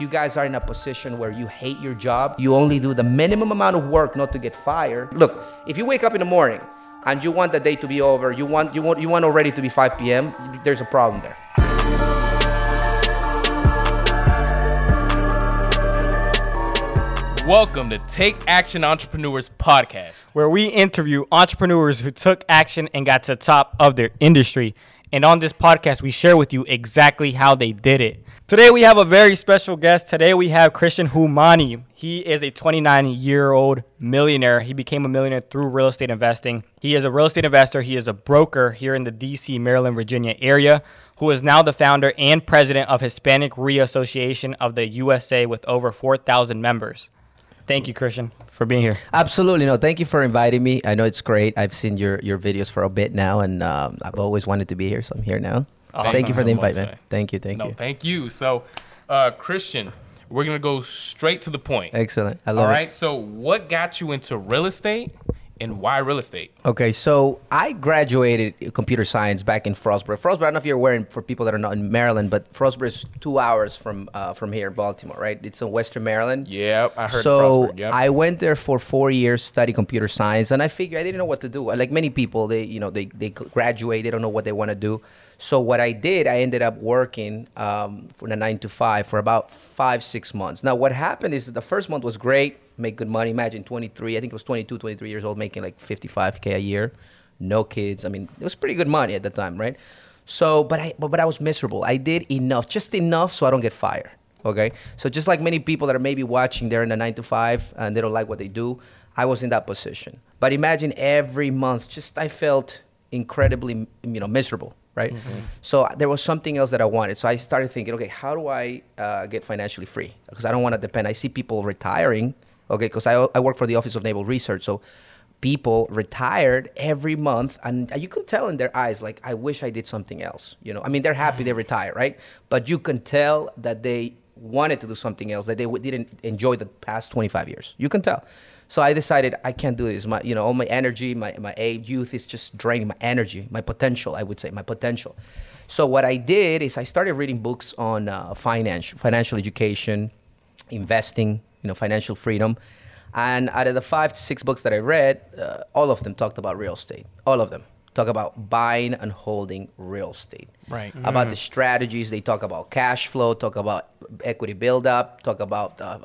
if you guys are in a position where you hate your job, you only do the minimum amount of work not to get fired. Look, if you wake up in the morning and you want the day to be over, you want you want you want already to be 5 p.m., there's a problem there. Welcome to Take Action Entrepreneurs Podcast. where we interview entrepreneurs who took action and got to the top of their industry. And on this podcast, we share with you exactly how they did it. Today, we have a very special guest. Today, we have Christian Humani. He is a 29 year old millionaire. He became a millionaire through real estate investing. He is a real estate investor. He is a broker here in the DC, Maryland, Virginia area, who is now the founder and president of Hispanic Re Association of the USA with over 4,000 members. Thank you, Christian, for being here. Absolutely no. Thank you for inviting me. I know it's great. I've seen your your videos for a bit now, and um, I've always wanted to be here, so I'm here now. Awesome. Thank you for the invite, man. man. Thank you, thank no, you. thank you. So, uh, Christian, we're gonna go straight to the point. Excellent. I All love it. right. So, what got you into real estate, and why real estate? Okay, so I graduated computer science back in Frostburg. Frostburg, I don't know if you're aware for people that are not in Maryland, but Frostburg is two hours from uh, from here, Baltimore, right? It's in Western Maryland. Yeah, I heard. so Frostburg, yep. I went there for four years, to study computer science, and I figured I didn't know what to do. Like many people, they you know they they graduate, they don't know what they want to do. So what I did, I ended up working um, for the nine to five for about five six months. Now what happened is the first month was great, make good money. Imagine 23, I think it was 22, 23 years old, making like 55k a year, no kids. I mean, it was pretty good money at the time, right? So, but I but, but I was miserable. I did enough, just enough, so I don't get fired. Okay, so just like many people that are maybe watching, they're in a nine to five and they don't like what they do. I was in that position. But imagine every month, just I felt incredibly, you know, miserable. Right. So there was something else that I wanted. So I started thinking, okay, how do I uh, get financially free? Because I don't want to depend. I see people retiring. Okay, because I I work for the Office of Naval Research, so people retired every month and you can tell in their eyes like i wish i did something else you know? I mean they're happy they retire right? But you can tell that they wanted to do something else that they didn't enjoy the past 25 years. You can tell. So i decided i can't do this. My you know all my energy my, my age youth is just draining my energy my potential i would say my potential. So what i did is i started reading books on uh, finance financial education investing, you know, financial freedom. And out of the five to six books that I read, uh, all of them talked about real estate. All of them talk about buying and holding real estate. Right. About the strategies. They talk about cash flow, talk about equity buildup, talk about, uh,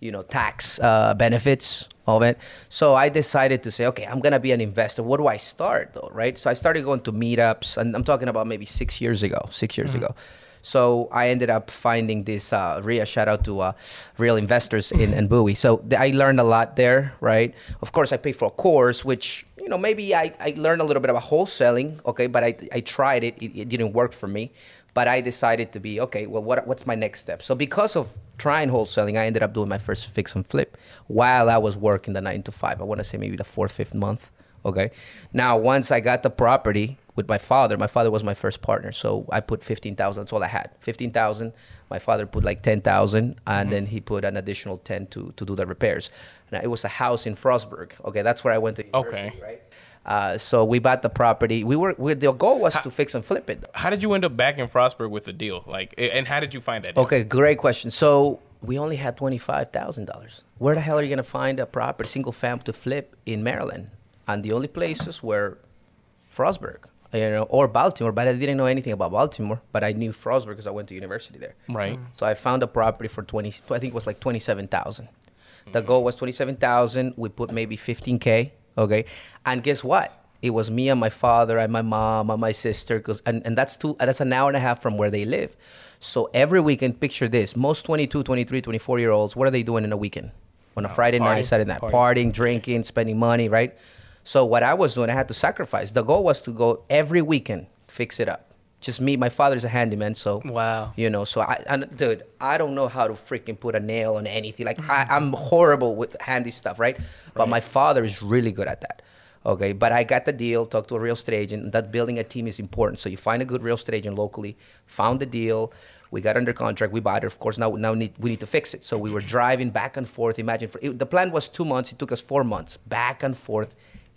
you know, tax uh, benefits of it. So I decided to say, okay, I'm going to be an investor. What do I start though, right? So I started going to meetups, and I'm talking about maybe six years ago, six years ago. So I ended up finding this uh, REIA. Shout out to uh, real investors in, in Bowie. So th- I learned a lot there, right? Of course, I paid for a course, which you know maybe I, I learned a little bit about wholesaling, okay, but I, I tried it. it. It didn't work for me. But I decided to be okay. Well, what what's my next step? So because of trying wholesaling, I ended up doing my first fix and flip while I was working the nine to five. I want to say maybe the fourth, fifth month. Okay. Now, once I got the property with my father, my father was my first partner, so I put fifteen thousand. That's all I had. Fifteen thousand. My father put like ten thousand, and then he put an additional ten to to do the repairs. Now, it was a house in Frostburg. Okay, that's where I went to university. Okay. Right. Uh, so we bought the property. We were. We, the goal was to fix and flip it. How did you end up back in Frostburg with the deal? Like, and how did you find that? Deal? Okay, great question. So we only had twenty five thousand dollars. Where the hell are you gonna find a proper single fam to flip in Maryland? And the only places were Frostburg, you know, or Baltimore. But I didn't know anything about Baltimore. But I knew Frostburg because I went to university there. Right. Mm. So I found a property for twenty. I think it was like twenty seven thousand. The goal was twenty seven thousand. We put maybe fifteen k. Okay, and guess what? It was me and my father and my mom and my sister. Cause and, and that's two. That's an hour and a half from where they live. So every weekend, picture this: most 22, 23, 24 year olds. What are they doing in a weekend? On a uh, Friday party, night, Saturday night, party. partying, drinking, spending money, right? So what I was doing, I had to sacrifice. The goal was to go every weekend, fix it up. Just me. My father's a handyman, so Wow. you know, so I, and dude, I don't know how to freaking put a nail on anything. Like I, I'm horrible with handy stuff, right? But my father is really good at that. Okay, but I got the deal. Talked to a real estate agent. That building a team is important. So you find a good real estate agent locally. Found the deal. We got under contract. We bought it. Of course, now now need, we need to fix it. So we were driving back and forth. Imagine for, it, the plan was two months. It took us four months back and forth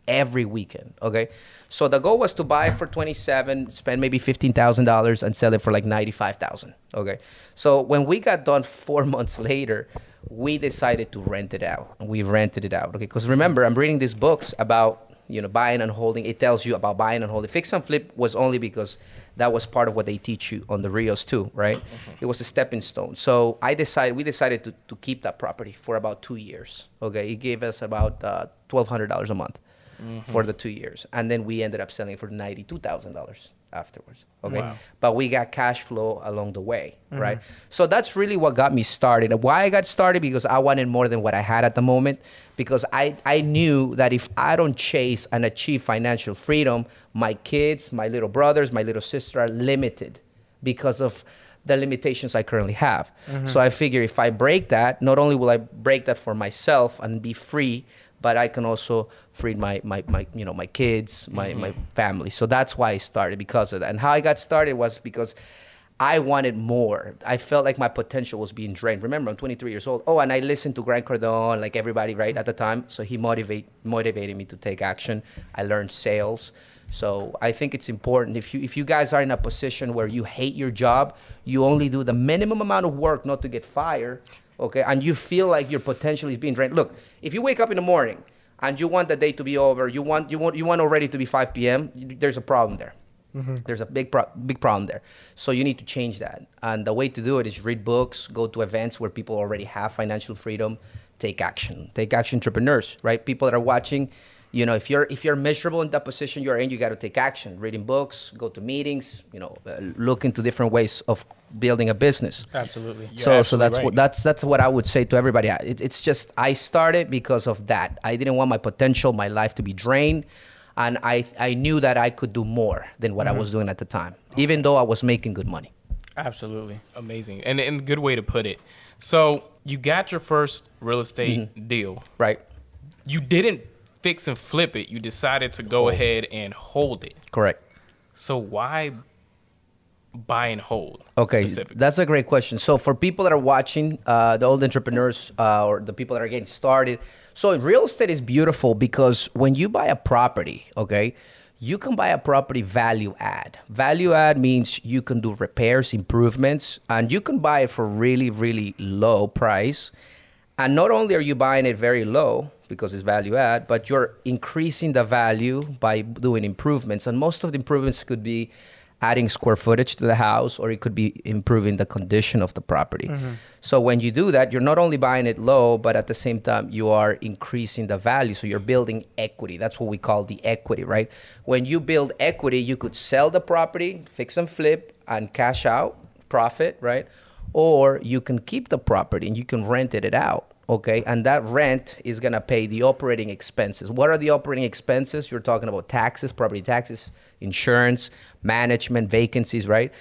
every weekend. Okay, so the goal was to buy for twenty seven, spend maybe fifteen thousand dollars, and sell it for like ninety five thousand. Okay, so when we got done four months later, we decided to rent it out. We rented it out. Okay, because remember, I'm reading these books about you know buying and holding. It tells you about buying and holding. Fix and flip was only because that was part of what they teach you on the REIAs too, right? It was a stepping stone. So I decided, we decided to, to keep that property for about two years. Okay, it gave us about uh, twelve hundred dollars a month for mm-hmm. the two years, and then we ended up selling for ninety two thousand dollars afterwards. Okay, Wow. but we got cash flow along the way, mm-hmm. right? So that's really what got me started. Why I got started because I wanted more than what I had at the moment. Because I I knew that if I don't chase and achieve financial freedom, my kids, my little brothers, my little sister are limited because of the limitations I currently have. Mm-hmm. So I figure if I break that, not only will I break that for myself and be free, but I can also free my, my, my you know my kids, my, my mm-hmm. family. So that's why I started because of that. And how I got started was because I wanted more. I felt like my potential was being drained. Remember, I'm 23 years old. Oh, and I listened to Grant Cardone, like everybody, right at the time. So he motivate motivated me to take action. I learned sales. So I think it's important if you if you guys are in a position where you hate your job, you only do the minimum amount of work not to get fired, okay, and you feel like your potential is being drained. Look, if you wake up in the morning and you want the day to be over, you want you want you want already to be 5 p.m. There's a problem there. Mm-hmm. There's a big pro- big problem there. So you need to change that. And the way to do it is read books, go to events where people already have financial freedom, take action. Take action entrepreneurs, right? People that are watching, you know, if you're if you're miserable in that position you're in, you got to take action. Reading books, go to meetings, you know, uh, look into different ways of building a business. Absolutely. You're so so that's right. what that's that's what I would say to everybody. I- It, it's just I started because of that. I didn't want my potential, my life to be drained, and I I knew that I could do more than what I was doing at the time, even though I was making good money. Absolutely. Amazing. And and good way to put it. So you got your first real estate Mm-hmm. deal. Right. You didn't fix and flip it. You decided to go ahead and hold it. Correct. So why buy and hold? Okay, that's a great question. So for people that are watching, uh, the old entrepreneurs uh, or the people that are getting started, so real estate is beautiful because when you buy a property, okay, you can buy a property value add. Value add means you can do repairs, improvements, and you can buy it for really, really low price. And not only are you buying it very low because it's value add, but you're increasing the value by doing improvements. And most of the improvements could be adding square footage to the house or it could be improving the condition of the property. Mm-hmm. So when you do that, you're not only buying it low, but at the same time you are increasing the value. So you're building equity. That's what we call the equity, right? When you build equity, you could sell the property, fix and flip and cash out profit, right? Or you can keep the property and you can rent it out. Okay, and that rent is gonna pay the operating expenses. What are the operating expenses? You're talking about taxes, property taxes, insurance, management, vacancies, right?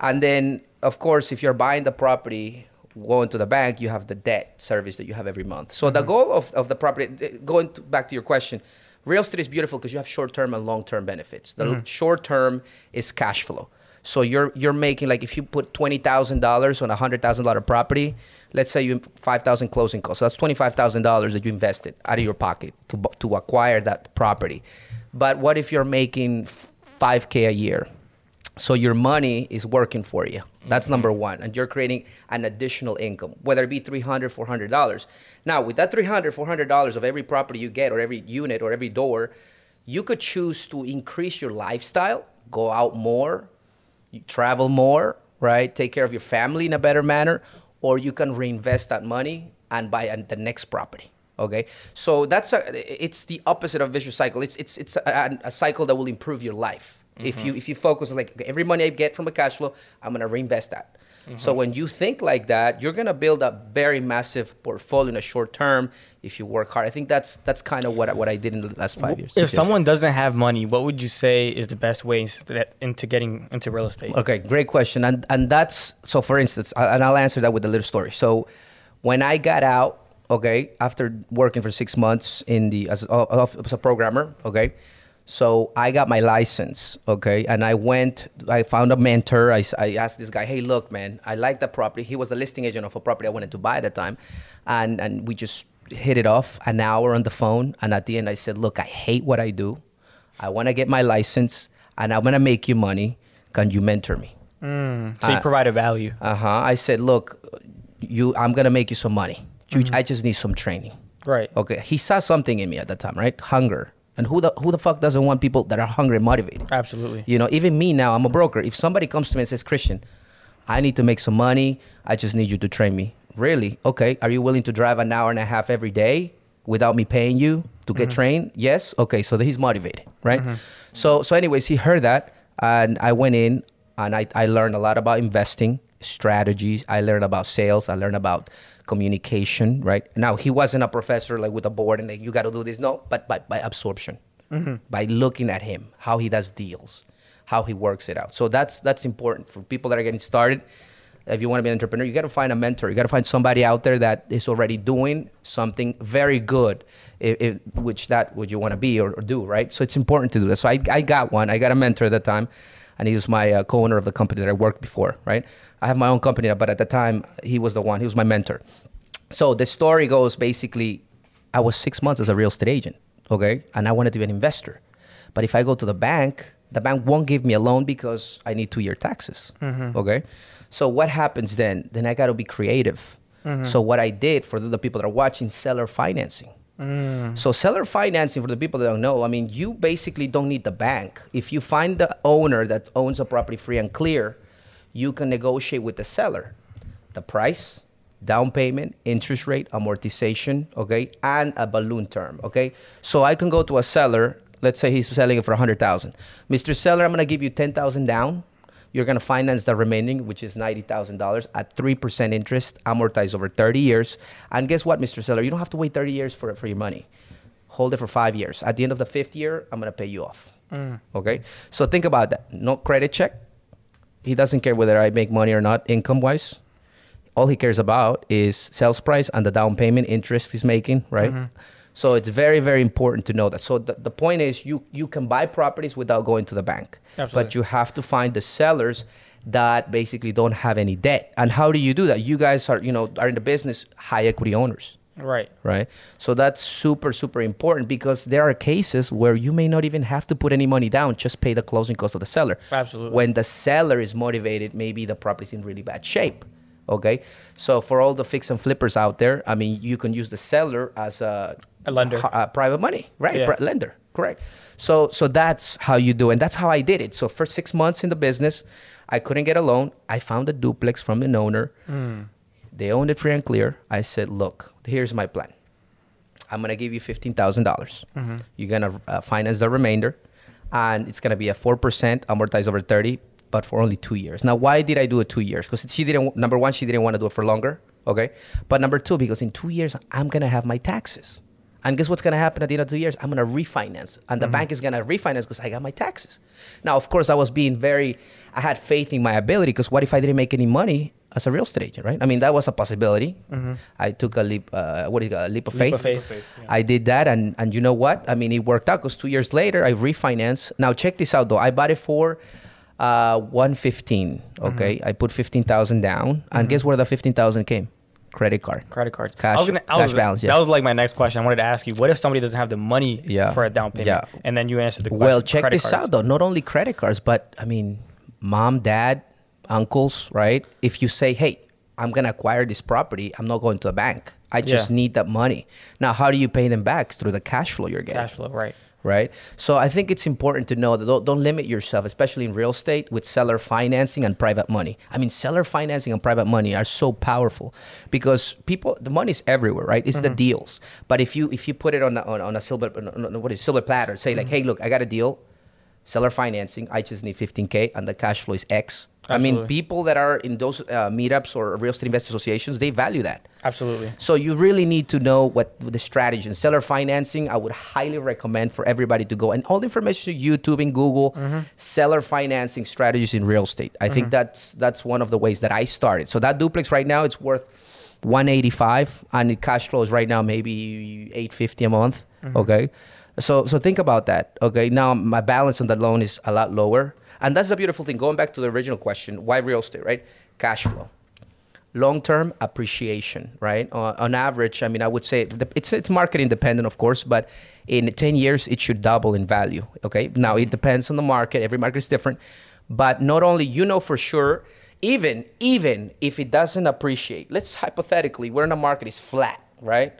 And then, of course, if you're buying the property, going to the bank, you have the debt service that you have every month. So the mm-hmm. goal of, of the property, going to, back to your question, real estate is beautiful because you have short term and long term benefits. The mm-hmm. short term is cash flow. So you're you're making like if you put twenty thousand dollars on a hundred thousand dollar property, let's say you five thousand closing costs. So that's twenty five thousand dollars that you invested out of your pocket to to acquire that property. But what if you're making five k a year? So your money is working for you. That's number mm-hmm. one. And you're creating an additional income, whether it be $300, $400. Now, with that $300, $400 of every property you get or every unit or every door, you could choose to increase your lifestyle, go out more, you travel more, right? Take care of your family in a better manner, or you can reinvest that money and buy an- the next property. Okay, so that's a, it's the opposite of vicious cycle. It's it's it's a, a cycle that will improve your life if mm-hmm. you if you focus like okay, every money I get from the cash flow, I'm gonna reinvest that. So when you think like that, you're gonna build a very massive portfolio in a short term if you work hard. I think that's that's kind of what I- what I did in the last five years. If six years. someone doesn't have money, what would you say is the best way into getting into real estate? Okay, great question. And and that's so. For instance, and I'll answer that with a little story. So, when I got out, okay, after working for six months in the as, as a programmer, okay, so I got my license, okay, and I went. I found a mentor. I, I asked this guy, hey, look, man, I like the property. He was the listing agent of a property I wanted to buy at the time, and and we just hit it off an hour on the phone, and at the end, I said, "Look, I hate what I do. I want to get my license, and I'm gonna make you money. Can you mentor me?" Mm. So you Uh, a value. Uh huh. I said, "Look, you, I'm gonna make you some money. You, Mm-hmm. I just need some training." Right. Okay. He saw something in me at the time, right? Hunger. And who the who the fuck doesn't want people that are hungry and motivated? Absolutely. You know, even me now, I'm a broker. If somebody comes to me and says, Christian, I need to make some money, I just need you to train me. Really? Okay. Are you willing to drive an hour and a half every day without me paying you to get mm-hmm. trained? Yes. Okay. So he's motivated, right? Mm-hmm. So so anyways, he heard that and I went in and I, I learned a lot about investing strategies. I learned about sales. I learned about communication, right? Now he wasn't a professor like with a board and like you got to do this. No, but by, by absorption, mm-hmm. by looking at him, how he does deals, how he works it out. So that's that's important for people that are getting started. If you want to be an entrepreneur, you got to find a mentor. You got to find somebody out there that is already doing something very good, if, if, which that would you want to be or, or do, right? So it's important to do that. So I, I got one. I got a mentor at that time, and he was my uh, co-owner of the company that I worked before, right? I have my own company, now, but at the time he was the one. He was my mentor. So the story goes basically, I was six months as a real estate agent, okay, and I wanted to be an investor, but if I go to the bank, the bank won't give me a loan because I need two-year taxes, okay. So what happens then? Then I got to be creative. So what I did for the people that are watching, seller financing. Mm. So seller financing for the people that don't know, I mean, you basically don't need the bank. If you find the owner that owns a property free and clear, you can negotiate with the seller the price, down payment, interest rate, amortization, okay, and a balloon term, okay? So I can go to a seller, let's say he's selling it for 100,000. Mr. Seller, I'm going to give you 10,000 down. You're going to finance the remaining, which is $90,000 at 3% interest, amortized over 30 years. And guess what, Mr. Seller? You don't have to wait 30 years for, for your money. Hold it for five years. At the end of the fifth year, I'm going to pay you off. Mm. Okay? So think about that. No credit check. He doesn't care whether I make money or not, income wise. All he cares about is sales price and the down payment interest he's making, right? Mm-hmm. So it's very, very important to know that. So the, the point is, you you can buy properties without going to the bank, Absolutely. but you have to find the sellers that basically don't have any debt. And how do you do that? You guys are, you know, are in the business high equity owners Right. right? So that's super, super important because there are cases where you may not even have to put any money down, just pay the closing cost of the seller. Absolutely. When the seller is motivated, maybe the property's in really bad shape. Okay, so for all the fix and flippers out there, I mean, you can use the seller as a, A lender. a uh, private money, right? Yeah. Pri- lender, correct. So, so that's how you do, it. and that's how I did it. So, for six months in the business, I couldn't get a loan. I found a duplex from an owner. Hmm. They owned it free and clear. I said, look, here's my plan. I'm gonna give you fifteen dollars. Mm-hmm. You're gonna uh, finance the remainder, and it's gonna be a four percent amortized over thirty, but for only two years. Now, why did I do it two years? Because she didn't. Number one, she didn't want to do it for longer. Okay, but number two, because in two years I'm gonna have my taxes, and guess what's gonna happen at the end of two years? I'm gonna refinance, and the bank is gonna refinance because I got my taxes. Now, of course, I was being very. I had faith in my ability because what if I didn't make any money as a real estate agent, right? I mean, that was a possibility. I took a leap. Uh, what do you got? A leap of Leap faith. of faith. faith, yeah. I did that, and and you know what? I mean, it worked out because two years later, I refinanced. Now check this out, though. I bought it for uh, one fifteen. Okay, I put fifteen thousand down, and guess where the fifteen thousand came? Credit card. Credit cards. Cash- I was gonna, I cash was, balance, yeah. That was like my next question. I wanted to ask you, what if somebody doesn't have the money Yeah. for a down payment? Yeah. And then you answered the question. Well, check this cards. out, though. Not only credit cards, but I mean, mom, dad, uncles, right? If you say, hey, I'm going to acquire this property, I'm not going to a bank. I just Yeah. need that money. Now, how do you pay them back? It's through the cash flow you're getting. Cash flow, right. Right? So I think it's important to know that don't, don't limit yourself, especially in real estate with seller financing and private money. I mean, seller financing and private money are so powerful because people, the money's everywhere, right? It's the mm-hmm. deals. But if you if you put it on a, on, on a silver on what is silver platter, say like, mm-hmm. hey, look, I got a deal, seller financing. I just need 15k, and the cash flow is X. I mean, people that are in those uh, meetups or real estate investor associations, they value that. Absolutely. So you really need to know what the strategy and seller financing. I would highly recommend for everybody to go and all the information to YouTube and Google. Mm-hmm. Seller financing strategies in real estate. I think mm-hmm. that's that's one of the ways that I started. So that duplex right now it's worth 185 and the cash flow is right now maybe 850 a month. Mm-hmm. Okay. So so think about that. Okay. Now my balance on that loan is a lot lower. And that's the beautiful thing. Going back to the original question, why real estate, right? Cash flow long term appreciation, right? Uh, on average, I mean, I would say it's it's market independent, of course, but in 10 years it should double in value. Okay, now it depends on the market. Every market is different, but not only you know for sure, even even if it doesn't appreciate. Let's hypothetically, we're in a market is flat, right?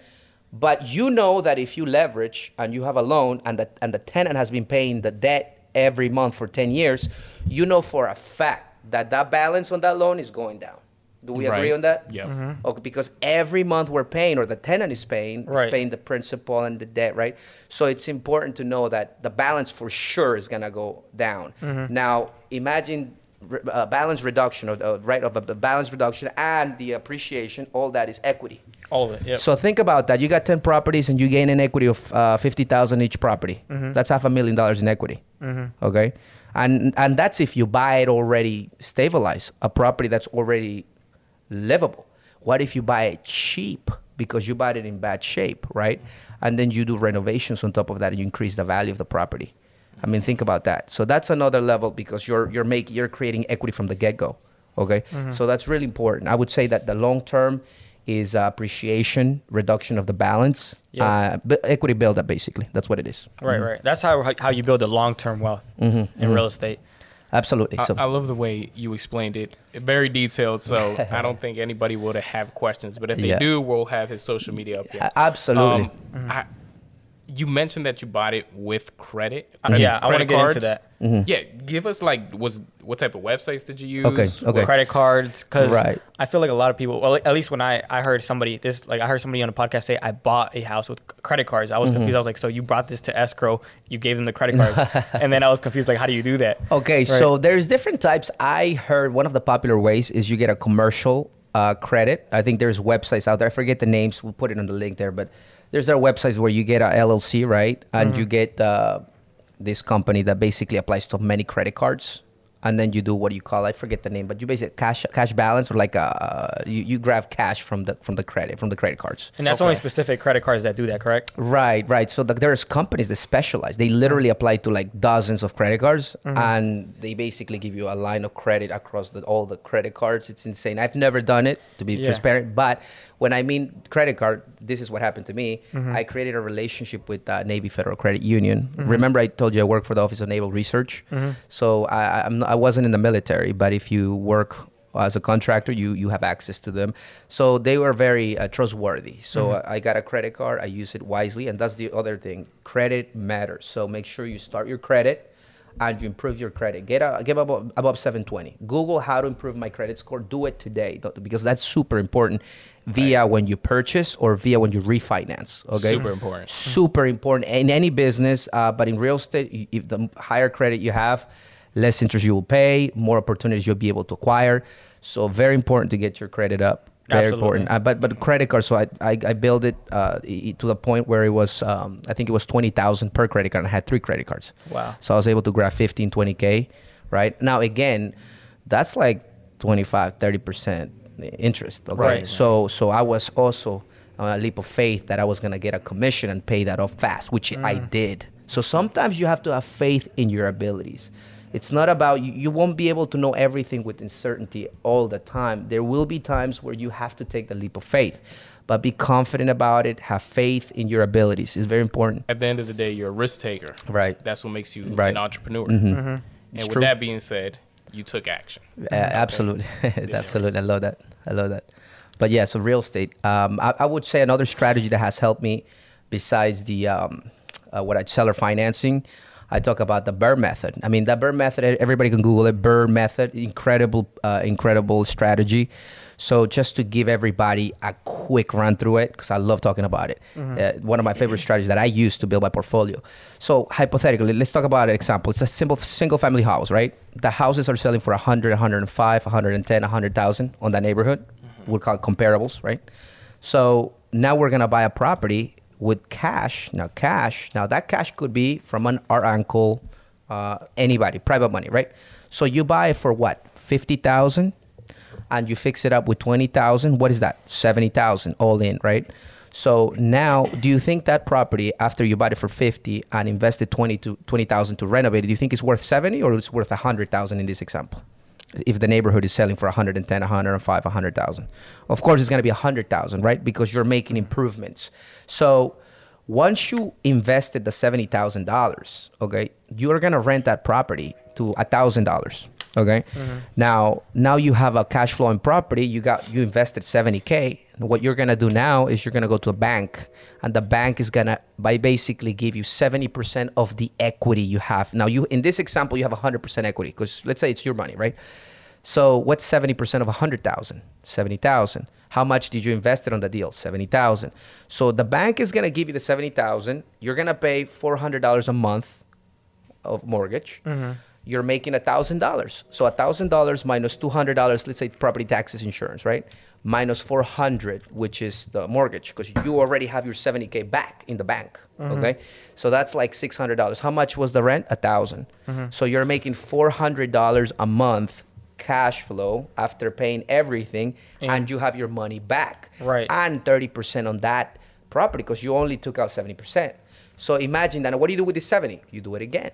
But you know that if you leverage and you have a loan and the, and the tenant has been paying the debt every month for 10 years, you know for a fact that that balance on that loan is going down. Do we agree on that? Yeah. Okay, because every month we're paying, or the tenant is paying, Right. is paying the principal and the debt, right? So it's important to know that the balance for sure is gonna go down. Now, imagine re- uh, balance reduction, of, of right, of a balance reduction and the appreciation. All that is equity. All of it. So think about that. You got 10 properties and you gain an equity of uh, 50,000 each property. Mm-hmm. That's half a million dollars in equity. Mm-hmm. Okay? And and that's if you buy it already stabilized, a property that's already livable. What if you buy it cheap because you bought it in bad shape, right? Mm-hmm. And then you do renovations on top of that and you increase the value of the property. I mean, think about that. So that's another level because you're you're making you're creating equity from the get-go. Okay? So that's really important. I would say that the long term is uh, appreciation, reduction of the balance, Yep. uh, bu- equity build up basically. That's what it is. right, right. That's how how you build the long term wealth in real estate. Absolutely. I, So I love the way you explained it. Very detailed, so I don't think anybody would have questions. But if they Yeah. do, we'll have his social media up here. A- absolutely. Um, I, you mentioned that you bought it with credit. Uh, yeah, I wanna credit get into cards. that. Yeah, give us like was what type of websites did you use? Okay, okay. What- credit cards because Right. I feel like a lot of people. Well, at least when I I heard somebody this like I heard somebody on a podcast say I bought a house with credit cards. I was Mm-hmm. confused. I was like, so you brought this to escrow, you gave them the credit cards, and then I was confused like, how do you do that? Okay, so there's different types. I heard one of the popular ways is you get a commercial uh, credit. I think there's websites out there. I forget the names. We'll put it on the link there, but there's there websites where you get a LLC, right? And mm-hmm. you get uh, this company that basically applies to many credit cards. And then you do what you call I forget the name, but you basically cash cash balance or like a you, you grab cash from the from the credit from the credit cards. And that's only specific credit cards that do that, correct? Right, right. So the, there's companies that specialize. They mm-hmm. literally apply to like dozens of credit cards, mm-hmm. and they basically give you a line of credit across the, all the credit cards. It's insane. I've never done it to be Yeah. transparent, but when I mean credit card, this is what happened to me. I created a relationship with uh, Navy Federal Credit Union. Remember, I told you I work for the Office of Naval Research. So I, not, I wasn't in the military, but if you work as a contractor, you you have access to them. So they were very uh, trustworthy. So I I got a credit card. I use it wisely, and that's the other thing. Credit matters. So make sure you start your credit and you improve your credit. Get a, get above, above 720. Google how to improve my credit score. Do it today because that's super important. Via when you purchase or via when you refinance. Okay, Super important. super important in any business, uh, but in real estate, if the higher credit you have, less interest you will pay, more opportunities you'll be able to acquire. So very important to get your credit up. Very Absolutely. important. Uh, but but credit card. So I I, I built it uh, to the point where it was um, I think it was twenty thousand per credit card. and I had three credit cards. Wow. So I was able to grab 15, 20 k. Right now again, that's like 25, 30 percent interest. Okay. Right. So so I was also on a leap of faith that I was gonna get a commission and pay that off fast, which I Mm. did. So sometimes you have to have faith in your abilities. It's not about you, you won't be able to know everything with certainty all the time. There will be times where you have to take the leap of faith. But be confident about it, have faith in your abilities. It's very important. At the end of the day, you're a risk taker. Right. That's what makes you Right. an entrepreneur. Mm-hmm. And It's with true. that being said, you took action. Uh, absolutely, absolutely. I love that. I love that. But yeah, so real estate. Um, I, I would say another strategy that has helped me, besides the um, uh, what I seller financing, I talk about the BRRRR method. I mean, the BRRRR method. Everybody can Google it. BRRRR method. Incredible, uh, incredible strategy. So just to give everybody a quick run through it, because I love talking about it. Uh, one of my favorite strategies that I use to build my portfolio. So hypothetically, let's talk about an example. It's a simple single family house, right? The houses are selling for 100, 105, 110, 100,000 on that neighborhood. We'll call it comparables, right? So now we're gonna buy a property with cash. Now cash. Now that cash could be from an our uncle, uh, anybody, private money, right? So you buy it for what? Fifty thousand, and you fix it up with twenty thousand. What is that? Seventy thousand all in, right? So now, do you think that property, after you bought it for fifty and invested twenty to twenty thousand to renovate it, do you think it's worth seventy or it's worth hundred thousand in this example? If the neighborhood is selling for 110 105 100000 of course it's going to be 100000 right? Because you're making improvements. So once you invested the $70000 okay you're going to rent that property to $1000 okay? Mm-hmm. Now now you have a cash flowing property you got you invested 70k what you're going to do now is you're going to go to a bank and the bank is going to by basically give you 70% of the equity you have. Now you in this example you have 100% equity because let's say it's your money right? So what's 70% of 100000 70000 how much did you invest it on the deal? 70000 so the bank is going to give you the 70000 you're going to pay $400 a month of mortgage, mm-hmm. you're making a thousand dollars. So a thousand dollars minus minus two hundred dollars, let's say property taxes, insurance, right? Minus four hundred, which is the mortgage, because you already have your seventy k back in the bank. Mm-hmm. Okay, so that's like six hundred dollars. How much was the rent? A 1000 mm-hmm. So you're making four hundred dollars a month cash flow after paying everything, and you have your money back. Right. And thirty percent on that property because you only took out seventy percent. So imagine that. What do you do with the seventy? You do it again.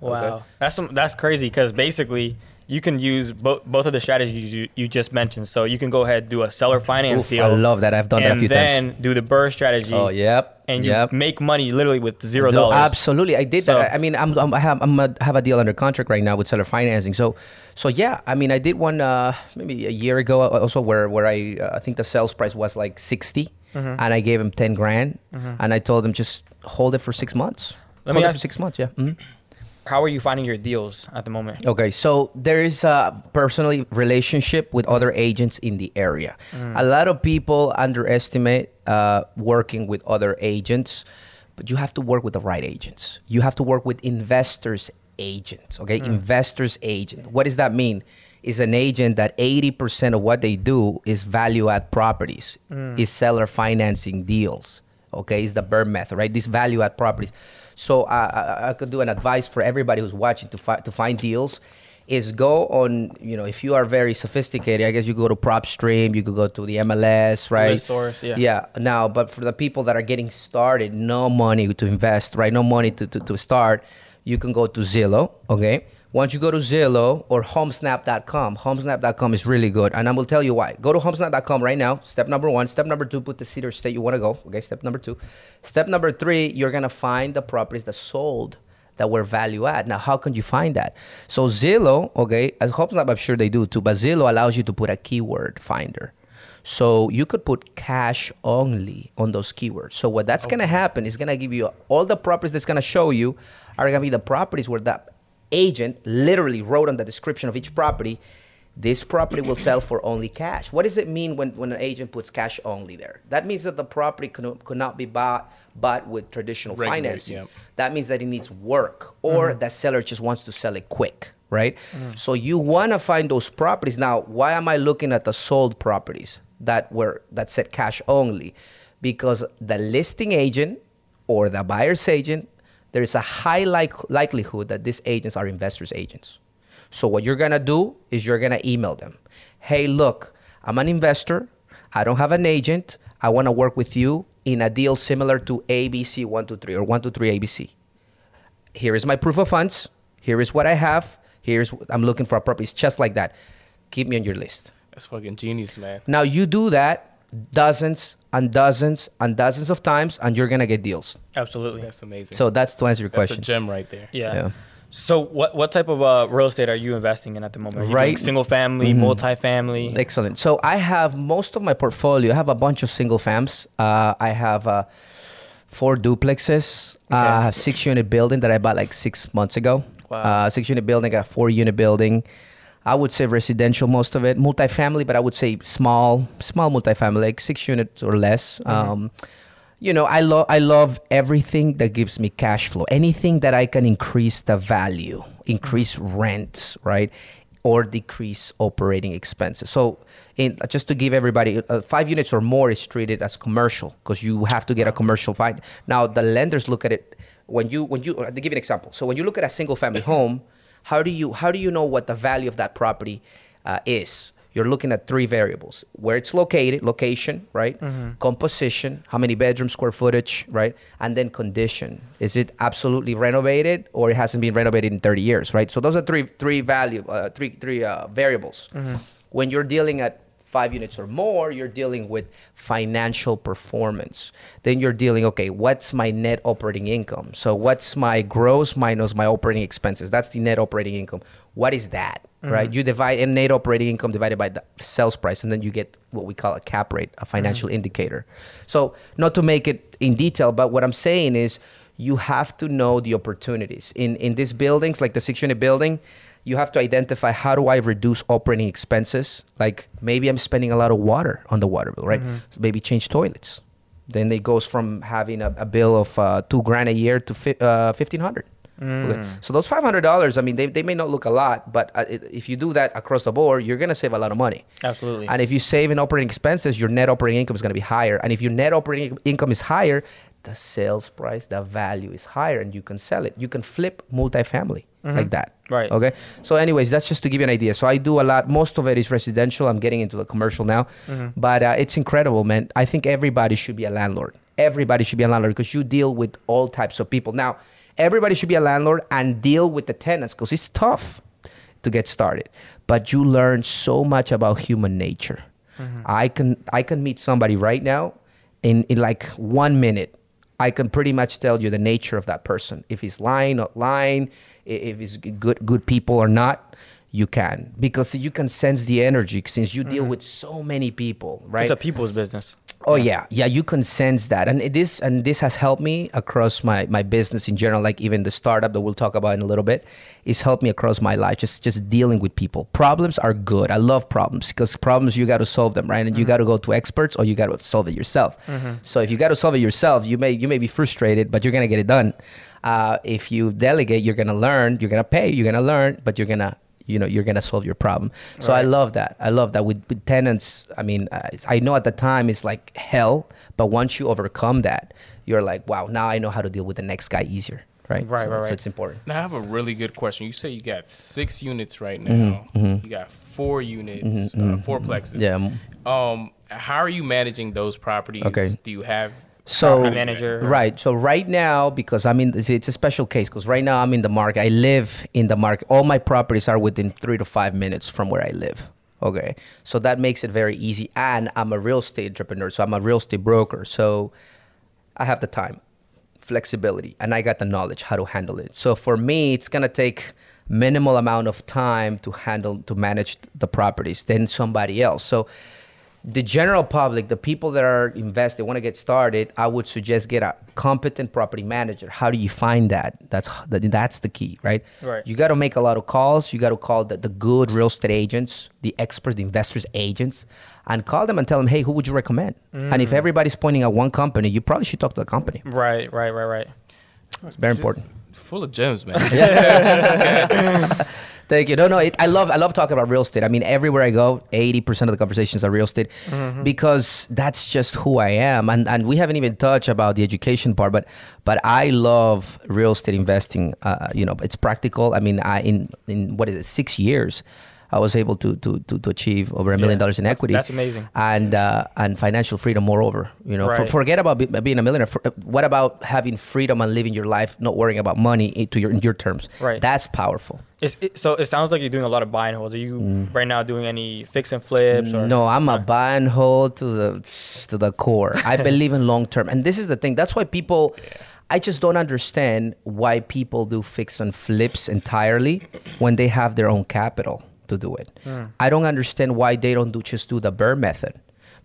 Wow, that's some, that's crazy because basically you can use both both of the strategies you, you just mentioned. So you can go ahead and do a seller finance Oof, deal. I love that. I've done that a few times. and then do the BRRRR strategy. Oh, yep. And you yep. make money literally with zero Do- dollars. Absolutely, I did So- that. I mean, I'm, I'm I have I'm a, have a deal under contract right now with seller financing. So, so yeah, I mean, I did one uh, maybe a year ago uh, also where where I uh, I think the sales price was like 60 Mm-hmm. and I gave him ten grand, and I told him just hold it for six months. Let me hold it ask- for six months, yeah. Mhm. How are you finding your deals at the moment? Okay, so there is a personally relationship with other agents in the area. Mm. A lot of people underestimate uh, working with other agents, but you have to work with the right agents. You have to work with investors agents. Okay, mm. investors agent. What does that mean? Is an agent that 80% of what they do is value add properties, mm. is seller financing deals. Okay, is the BRRRR method, right? These value add properties. So I, I, I could do an advice for everybody who's watching to find to find deals is go on you know if you are very sophisticated i guess you go to propstream you could go to the mls right? Listsource, yeah. yeah now but for the people that are getting started no money to invest right? No money to, to, to start you can go to zillow okay once you go to Zillow or homesnap.com, homesnap.com is really good. And I will tell you why. Go to homesnap.com right now. Step number one. Step number two, put the city or state you want to go. Okay, step number two. Step number three, you're going to find the properties that sold that were value add. Now, how can you find that? So Zillow, okay, as HomeSnap, I'm sure they do too, but Zillow allows you to put a keyword finder. So you could put cash only on those keywords. So what that's gonna happen is gonna give you all the properties that's gonna show you are gonna be the properties where that agent literally wrote on the description of each property, this property will sell for only cash. What does it mean when, when an agent puts cash only there? That means that the property could, could not be bought but with traditional Regular, financing. yeah. That means that it needs work or Mm-hmm. that seller just wants to sell it quick, right? Mm. So you want to find those properties. Now, why am I looking at the sold properties that were that said cash only? Because the listing agent or the buyer's agent, there is a high like, likelihood that these agents are investors agents. So what you're gonna do is you're gonna email them. Hey, look, I'm an investor. I don't have an agent. I want to work with you in a deal similar to ABC 123 or 123 ABC. Here is my proof of funds. Here is what I have. Here's what I'm looking for a property. It's just like that. Keep me on your list. That's fucking genius, man. Now you do that dozens and dozens and dozens of times, and you're gonna get deals. Absolutely. That's amazing. So that's to answer your that's question. That's a gem right there. yeah. Yeah. So what what type of uh, real estate are you investing in at the moment? Are you Right. doing single family, Mhm. multifamily. Excellent. So I have most of my portfolio. I have a bunch of single fams. Uh, I have uh, four duplexes. Uh, Okay. I have six unit building that I bought like six months ago. Wow. Uh, six unit building, a four unit building. I would say residential, most of it, multifamily, but I would say small, small multifamily, like six units or less. Um, you know, I love I love everything that gives me cash flow. Anything that I can increase the value, increase rent, right, or decrease operating expenses. So, in, just to give everybody, uh, five units or more is treated as commercial because you have to get a commercial fine. Now, the lenders look at it when you when you. uh, To give you an example, so when you look at a single family home, how do you how do you know what the value of that property uh, is? you're looking at three variables. Where it's located location right? Composition how many bedrooms square footage right? And then condition. Is it absolutely renovated or it hasn't been renovated in 30 years right? So those are three three value uh, three three uh, variables. When you're dealing at five units or more, you're dealing with financial performance. Then you're dealing, okay, what's my net operating income? So what's my gross minus my operating expenses? That's the net operating income. What is that? Mm-hmm. Right? You divide in net operating income divided by the sales price, and then you get what we call a cap rate, a financial mm-hmm. indicator. So not to make it in detail, but what I'm saying is you have to know the opportunities. In in these buildings, like the six unit building, you have to identify how do I reduce operating expenses? Like maybe I'm spending a lot of water on the water bill, right? So maybe change toilets. Then it goes from having a, a bill of uh, two grand a year to fi- uh, fifteen hundred. Okay. So those five hundred dollars, I mean, they, they may not look a lot, but uh, it, if you do that across the board, you're gonna save a lot of money. Absolutely. And if you save in operating expenses, your net operating income is going to be higher. And if your net operating income is higher, the sales price, the value is higher, and you can sell it. You can flip multifamily Mm-hmm. like that. Right. Okay. So, anyways, that's just to give you an idea. So, I do a lot. Most of it is residential. I'm getting into the commercial now, mm-hmm. but uh, it's incredible, man. I think everybody should be a landlord. Everybody should be a landlord because you deal with all types of people. Now, everybody should be a landlord and deal with the tenants because it's tough to get started but you learn so much about human nature mm-hmm. i can i can meet somebody right now in, in like one minute i can pretty much tell you the nature of that person if he's lying not lying if it's good good people or not you can because you can sense the energy since you deal mm-hmm. with so many people right It's a people's business. Oh yeah. yeah, you can sense that, and this and this has helped me across my my business in general. Like even the startup that we'll talk about in a little bit, it's helped me across my life. Just just dealing with people. Problems are good. I love problems because problems you got to solve them, right? And you mm-hmm. got to go to experts or you got to solve it yourself. Mm-hmm. So if you got to solve it yourself, you may you may be frustrated, but you're gonna get it done. Uh, if you delegate, you're gonna learn. You're gonna pay. You're gonna learn, but you're gonna you know you're gonna solve your problem so i love that i love that with, with tenants i mean uh, i know at the time it's like hell but once you overcome that you're like wow now i know how to deal with the next guy easier right Right, so, right, so it's important Now I have a really good question. You say you got six units right now. You got four units, uh, four plexes. yeah um, Um, how are you managing those properties? Okay. Do you have so manager. right. So right now because i mean it's, it's a special case because right now i'm in the market. I live in the market. All my properties are within three to five minutes from where i live. Okay? So that makes it very easy. And i'm a real estate entrepreneur so i'm a real estate broker. So i have the time flexibility and i got the knowledge how to handle it. So for me it's going to take minimal amount of time to handle to manage the properties than somebody else. So the general public, the people that are invest, they want to get started. I would suggest get a competent property manager. How do you find that? That's that- that's the key, right? Right. You got to make a lot of calls. You got to call the, the good real estate agents, the experts, the investors agents, and call them and tell them, hey, who would you recommend? Mm. And if everybody's pointing at one company, you probably should talk to the company. Right, right, right, right. It's very important. full of gems, man? Thank you. No, no. It, I love I love talking about real estate. I mean, everywhere I go, eighty percent of the conversations are real estate because that's just who I am. And and we haven't even touched about the education part, but but I love real estate investing. Uh, you know, it's practical. I mean, I in in what is it, six years. I was able to to to, to achieve over a million dollars in equity. that's amazing. And uh, and financial freedom, moreover, you know, for, forget about be, being a millionaire. For, what about having freedom and living your life, not worrying about money to your in your terms? Right. That's powerful. It's, it, so it sounds like you're doing a lot of buy and holds. Are you right now doing any fix and flips? Or? Mm. No, I'm a buy and hold to the to the core. I believe in long term, and this is the thing. That's why people. I just don't understand why people do fix and flips entirely when they have their own capital to do it. Hmm. I don't understand why they don't do just do the BRRRR method,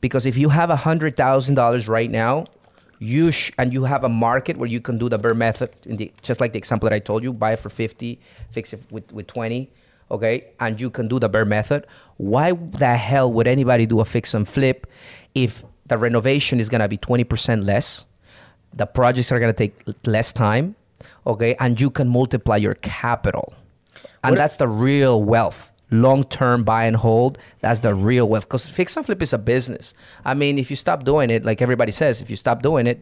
because if you have a hundred thousand dollars right now, you sh- and you have a market where you can do the BRRRR method, in the, just like the example that I told you, buy it for fifty, fix it with with twenty okay, and you can do the BRRRR method, why the hell would anybody do a fix and flip if the renovation is gonna be 20% less, the projects are gonna take less time, okay, and you can multiply your capital. And What- that's the real wealth. Long term buy and hold, that's the real wealth. Because fix and flip is a business. I mean, if you stop doing it, like everybody says, if you stop doing it,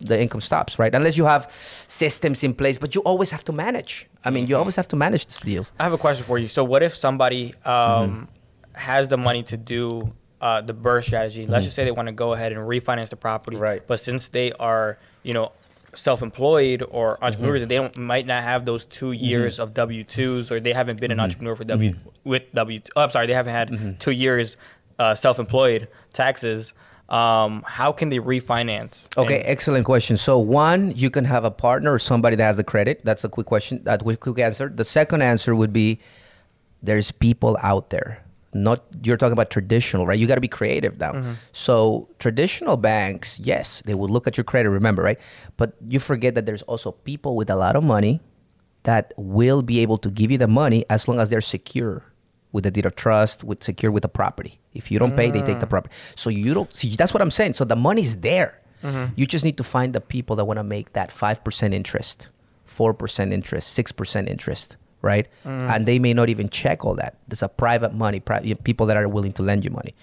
the income stops, right? Unless you have systems in place, but you always have to manage. I mean, you always have to manage these deals. I have a question for you. So, what if somebody um, has the money to do uh, the BRRRR strategy, let's just say they want to go ahead and refinance the property, Right. But since they are, you know, self-employed or mm-hmm. entrepreneurs, and they don't might not have those two mm-hmm. years of W twos, or they haven't been an mm-hmm. entrepreneur for W with W. Oh, I'm sorry, they haven't had two years uh, self-employed taxes. Um, how can they refinance? Okay, And- excellent question. So one, you can have a partner or somebody that has the credit. That's a quick question. That quick, quick answer. The second answer would be, there's people out there. Not you're talking about traditional, right? You got to be creative now. Mm-hmm. So traditional banks, yes, they will look at your credit. Remember, right? But you forget that there's also people with a lot of money that will be able to give you the money as long as they're secure with the deed of trust, with secure with the property. If you don't pay, they take the property. So you don't see. That's what I'm saying. So the money's there. You just need to find the people that want to make that five percent interest, four percent interest, six percent interest, right? And they may not even check all that. There's a private money, pri- people that are willing to lend you money.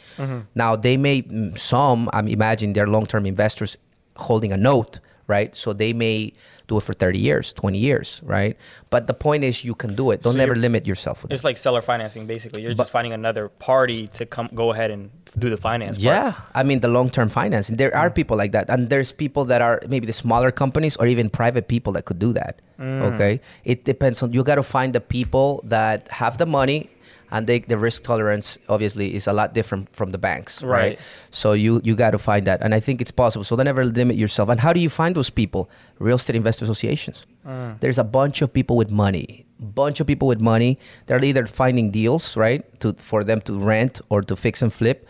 Now they may mm, some. I'm imagine they're long-term investors holding a note, right? So they may do it for 30 years, 20 years, right? But the point is, you can do it. Don't So ever limit yourself with it. It's like seller financing, basically. You're just finding another party to come go ahead and do the finance. part. Yeah, I mean the long-term financing. There are mm. people like that, and there's people that are maybe the smaller companies or even private people that could do that. Mm. Okay, it depends on you. Got to find the people that have the money, and they, the risk tolerance obviously is a lot different from the banks, right? Right. So you you got to find that, and I think it's possible. So don't ever limit yourself. And how do you find those people? Real estate investor associations. Mm. There's a bunch of people with money. Bunch of people with money. They're either finding deals, right, to for them to rent or to fix and flip.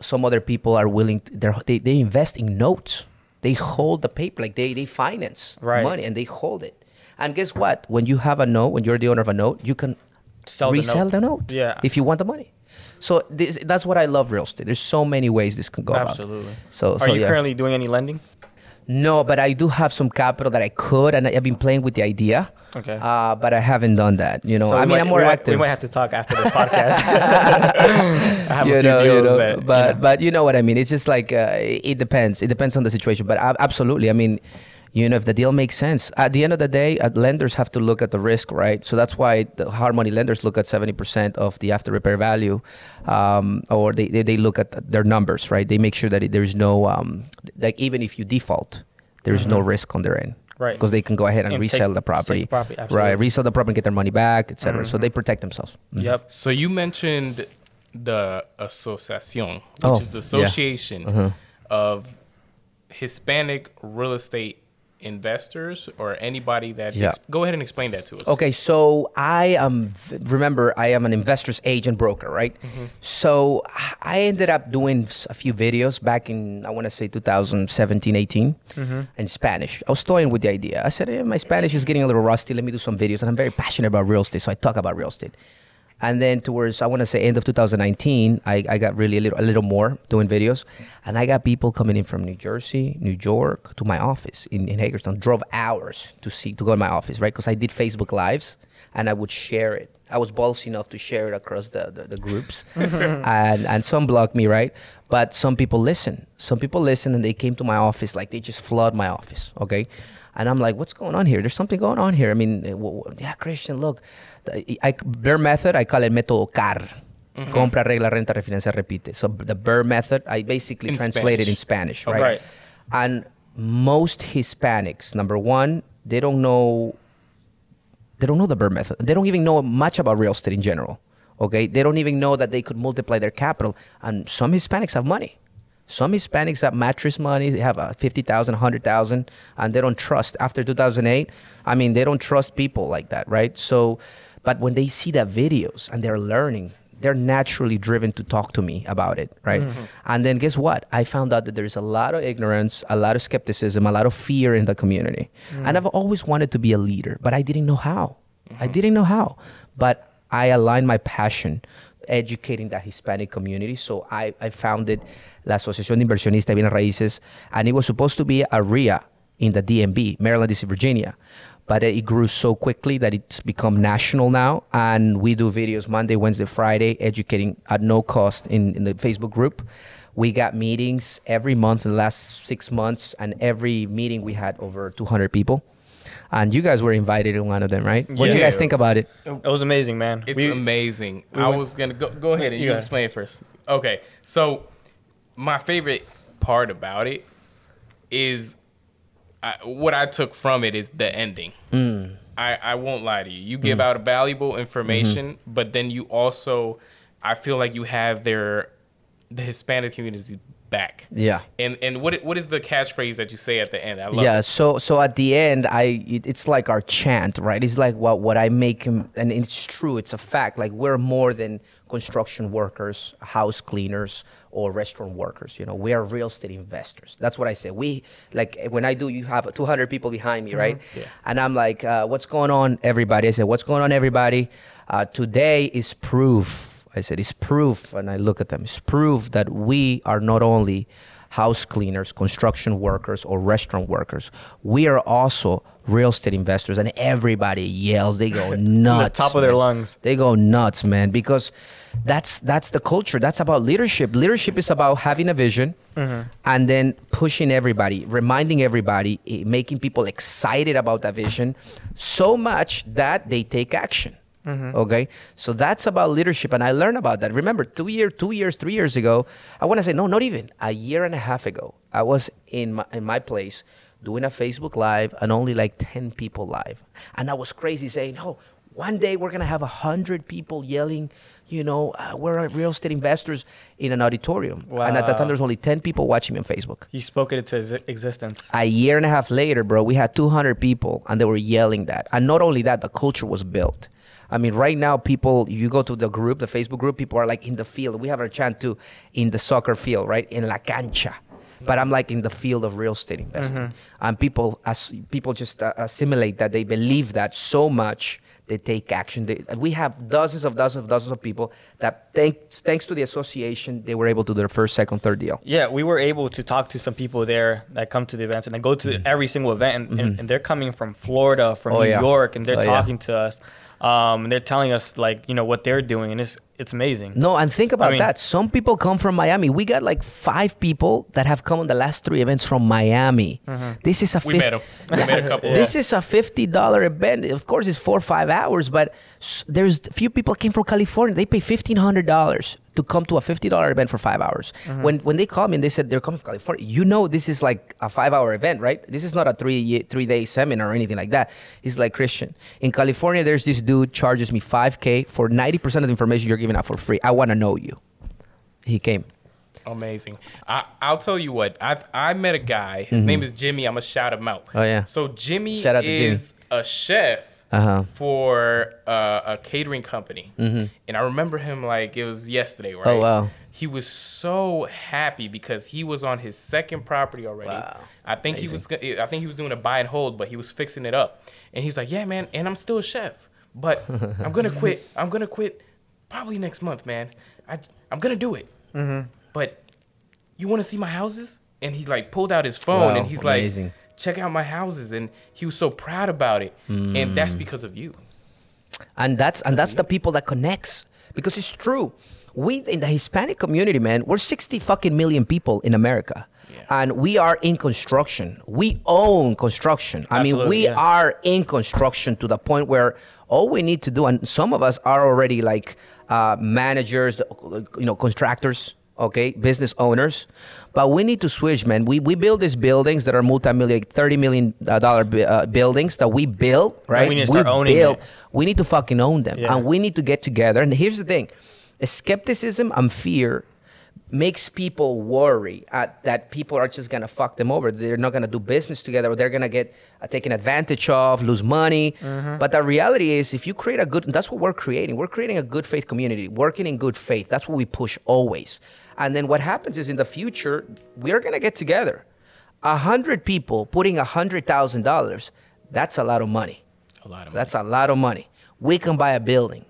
Some other people are willing. To, they're, they they invest in notes. They hold the paper like they they finance Right. money and they hold it. And guess what? When you have a note, when you're the owner of a note, you can Sell the resell note. the note. Yeah. If you want the money. So this, that's what I love real estate. There's so many ways this can go about. Absolutely. So, Are you yeah. currently doing any lending? No, but I do have some capital that I could, and I've been playing with the idea. Okay. Uh, but I haven't done that. You know, So I mean, might- I'm more we might- active. we might have to talk after this podcast. I have a you few know, you deals know, that, you but know. but you know what I mean. It's just like uh, it depends. It depends on the situation. But ab- absolutely, I mean, you know, if the deal makes sense, at the end of the day, uh, lenders have to look at the risk, right? So that's why the hard money lenders look at seventy percent of the after repair value, um, or they, they they look at their numbers, right? They make sure that it, there's no um, like even if you default, there's no risk on their end. Mm-hmm. Right. Because they can go ahead and, And take- resell the property. the property, right. Mm-hmm. Resell the property and get their money back, etc. So they protect themselves. Yep. So you mentioned the asociación, which Oh, is the yeah. association of Hispanic real estate investors or anybody that. Yeah. ex- go ahead and explain that to us. Okay, so I am. Remember, I am an investor's agent broker, right? So I ended up doing a few videos back in I want to say 2017, 18, in Spanish. I was toying with the idea. I said, eh, my Spanish is getting a little rusty. Let me do some videos, and I'm very passionate about real estate, so I talk about real estate. And then towards I want to say end of 2019, I, I got really a little, a little more doing videos, and I got people coming in from New Jersey, New York to my office in, in Hagerstown. Drove hours to see to go to my office, right? Because I did Facebook lives, and I would share it. I was ballsy enough to share it across the, the, the groups, and and some blocked me, right? But some people listen. Some people listen, and they came to my office like they just flood my office, okay? And I'm like, what's going on here? There's something going on here. I mean, eh, w- w- yeah, Christian, look, I, their method, I call it método CAR. Compra, regla, renta, refinancia, repite. So the BRRRR method, I basically In translated in Spanish. Spanish, Okay. right? Right. And most Hispanics, number one, they don't know they don't know the BRRRR method. They don't even know much about real estate in general. Okay, they don't even know that they could multiply their capital. And some Hispanics have money. Some Hispanics have mattress money. They have uh, 50,000, 100,000, and they don't trust. After 2008, I mean, they don't trust people like that, right? So, but when they see the videos and they're learning, they're naturally driven to talk to me about it, right? Mm-hmm. And then guess what? I found out that there's a lot of ignorance, a lot of skepticism, a lot of fear in the community. Mm. And I've always wanted to be a leader, but I didn't know how. I mm-hmm. didn't know how. But I aligned my passion educating the Hispanic community. So I, I founded La Asociación de Inversionistas de Bienes Raíces, and it was supposed to be a REIA in the DMV, Maryland, DC, Virginia. But it grew so quickly that it's become national now. And we do videos Monday, Wednesday, Friday, educating at no cost in, in the Facebook group. We got meetings every month in the last six months, and every meeting we had over 200 people. and you guys were invited in one of them, right? What do you guys think about it? It was amazing, man. It's We- amazing. I went- was gonna go go ahead and You you go. explain it first. Okay, so my favorite part about it is I, what I took from it is the ending. Mm. I, I won't lie to you. You give out valuable information, Mm-hmm. but then you also, I feel like you have their the Hispanic community back. Yeah. And and what what is the catchphrase that you say at the end? I love yeah it. so so at the end i it, it's like our chant right it's like what what i make him and it's true it's a fact like we're more than construction workers house cleaners or restaurant workers you know we are real estate investors that's what i say we like when i do you have 200 people behind me right Yeah. and i'm like uh, what's going on everybody i said what's going on everybody uh, today is proof i said it's proof and i look at them it's proof that we are not only house cleaners, construction workers, or restaurant workers. We are also real estate investors, and everybody yells. They go nuts. On top of their lungs. They go nuts, man, because that's that's the culture. That's about leadership. Leadership is about having a vision and then pushing everybody, reminding everybody, eh, making people excited about that vision so much that they take action. Okay, so that's about leadership, and I learned about that. Remember, two year, two years, three years ago, I want to say no, not even a year and a half ago. I was in my in my place doing a Facebook live, and only like ten people live, and I was crazy saying, "Oh, one day we're gonna have a hundred people yelling." You know, uh, we're real estate investors in an auditorium, and at that time there's only ten people watching me on Facebook. You spoke it into exi- existence. A year and a half later, bro, we had 200 people and they were yelling that. And not only that, the culture was built. I mean, right now, people, you go to the group, the Facebook group, people are like in the field. We have our chant too in the soccer field, right? In La Cancha. But I'm like in the field of real estate investing. And people, as people just uh, assimilate that, they believe that so much, they take action. They, we have dozens of dozens of dozens of people that, thanks, thanks to the association, they were able to do their first, second, third deal. Yeah, we were able to talk to some people there that come to the events and they go to every single event, and, and, and they're coming from Florida, from Mm-hmm. Oh, New yeah. York, and they're Oh, yeah. talking to us. Um, and they're telling us like you know what they're doing, and it's it's amazing. No, and think about mean- that. Some people come from Miami. We got like five people that have come on the last three events from Miami. Mm-hmm. This is a We fif- met him. We met a couple. This is a fifty dollar event. Of course, it's four or five hours, but there's few people came from California. They pay fifteen hundred dollars to come to a fifty dollar event for five hours. When when they call me and they said they're coming from California, you know this is like a five hour event, right? This is not a three ye- three day seminar or anything like that. It's like Christian in California. There's this dude charges me five k for ninety percent of the information you're giving out for free. I want to know you. He came. Amazing. I, I'll tell you what. I've I met a guy. His name is Jimmy. I'm gonna shout him out. Mm-hmm. Oh, yeah. So Jimmy Shout out to Jimmy. is a chef Uh-huh. for uh, a catering company, and I remember him like it was yesterday. Right? Mm-hmm. Oh, wow. He was so happy because he was on his second property already. Wow. I think he was. I think he was doing a buy and hold, but he was fixing it up. And he's like, "Yeah, man, and I'm still a chef, but I'm gonna quit. I'm gonna quit probably next month, man. I I'm gonna do it. Mm-hmm. But you want to see my houses?" And he like pulled out his phone Wow, and he's amazing. like, "Check out my houses." And he was so proud about it, and Mm. that's because of you. and that's and that's the people that connects because it's true we in the hispanic community man we're 60 fucking million people in america Yeah. and we are in construction we own construction i mean we yeah. are in construction to the point where all we need to do and some of us are already like uh, managers you know contractors okay business owners. But we need to switch man. We, we build these buildings that are multi-million 30 million uh, uh, buildings that we build right we need to start owning build, it. we need to fucking own them Yeah. and we need to get together. And here's the thing. Skepticism and fear makes people worry uh, that people are just gonna fuck them over. They're not gonna do business together or they're gonna get uh, taken advantage of lose money. Mm-hmm. but the reality is if you create a good that's what we're creating. We're creating a good faith community working in good faith. That's what we push always and then what happens is in the future we're gonna get together a hundred people putting a hundred thousand dollars that's a lot of money A lot of money. that's a lot of money. We can buy a building.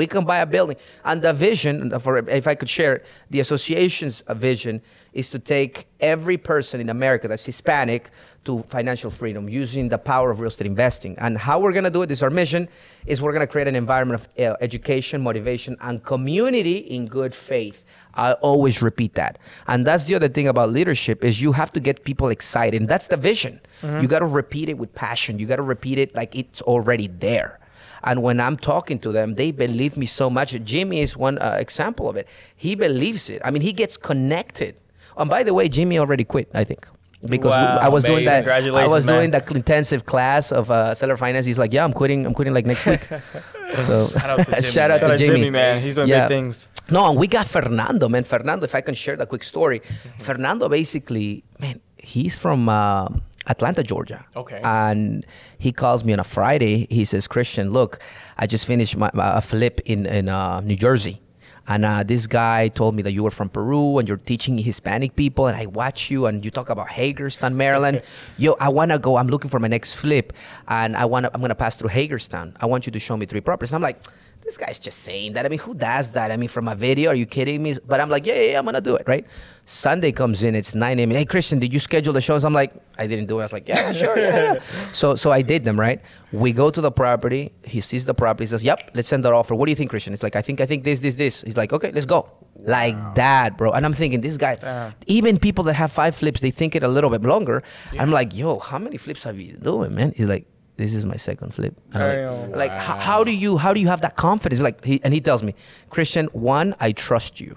We can buy a building. And the vision, for if I could share, the association's vision is to take every person in America that's Hispanic to financial freedom using the power of real estate investing. And how we're going to do it is our mission is we're going to create an environment of uh, education, motivation, and community in good faith. I always repeat that. And that's the other thing about leadership is you have to get people excited. And that's the vision. You got to repeat it with passion. You got to repeat it like it's already there. And when I'm talking to them, they believe me so much. Jimmy is one uh, example of it. He believes it. I mean, he gets connected. And by the way, Jimmy already quit, I think. Because Wow, I was doing that. I was man. doing that intensive class of uh, seller finance. He's like, "Yeah, I'm quitting. I'm quitting like next week." so Shout out to Jimmy, shout out man. Shout to out Jimmy. Jimmy, man. He's doing Yeah. big things. No, and we got Fernando, man. Fernando, if I can share the quick story, Mm-hmm. Fernando basically, man, he's from uh, Atlanta, Georgia. Okay. And he calls me on a Friday. He says, Christian, look, I just finished my, my a flip in in uh, New Jersey. And uh, this guy told me that you were from Peru and you're teaching Hispanic people. And I watch you and you talk about Hagerstown, Maryland. Yo, I want to go. I'm looking for my next flip. And I want to, I'm going to pass through Hagerstown. I want you to show me three properties. And I'm like, this guy's just saying that. I mean, who does that? I mean, from a video, are you kidding me? But I'm like, yeah, yeah, yeah I'm gonna do it, right? Sunday comes in, it's 9 a.m. Hey, Christian, did you schedule the shows? I'm like, I didn't do it. I was like, yeah, sure, yeah. yeah." so, so I did them, right? We go to the property. He sees the property. He says, yep, let's send that offer. What do you think, Christian? It's like, I think, I think this, this, this. He's like, okay, let's go. Like that, bro. And I'm thinking, this guy, Damn. even people that have five flips, they think it a little bit longer. I'm like, yo, how many flips have you doing, man? He's like, this is my second flip. And Damn. like, like h- how do you how do you have that confidence? Like, he, and he tells me, Christian, one, I trust you,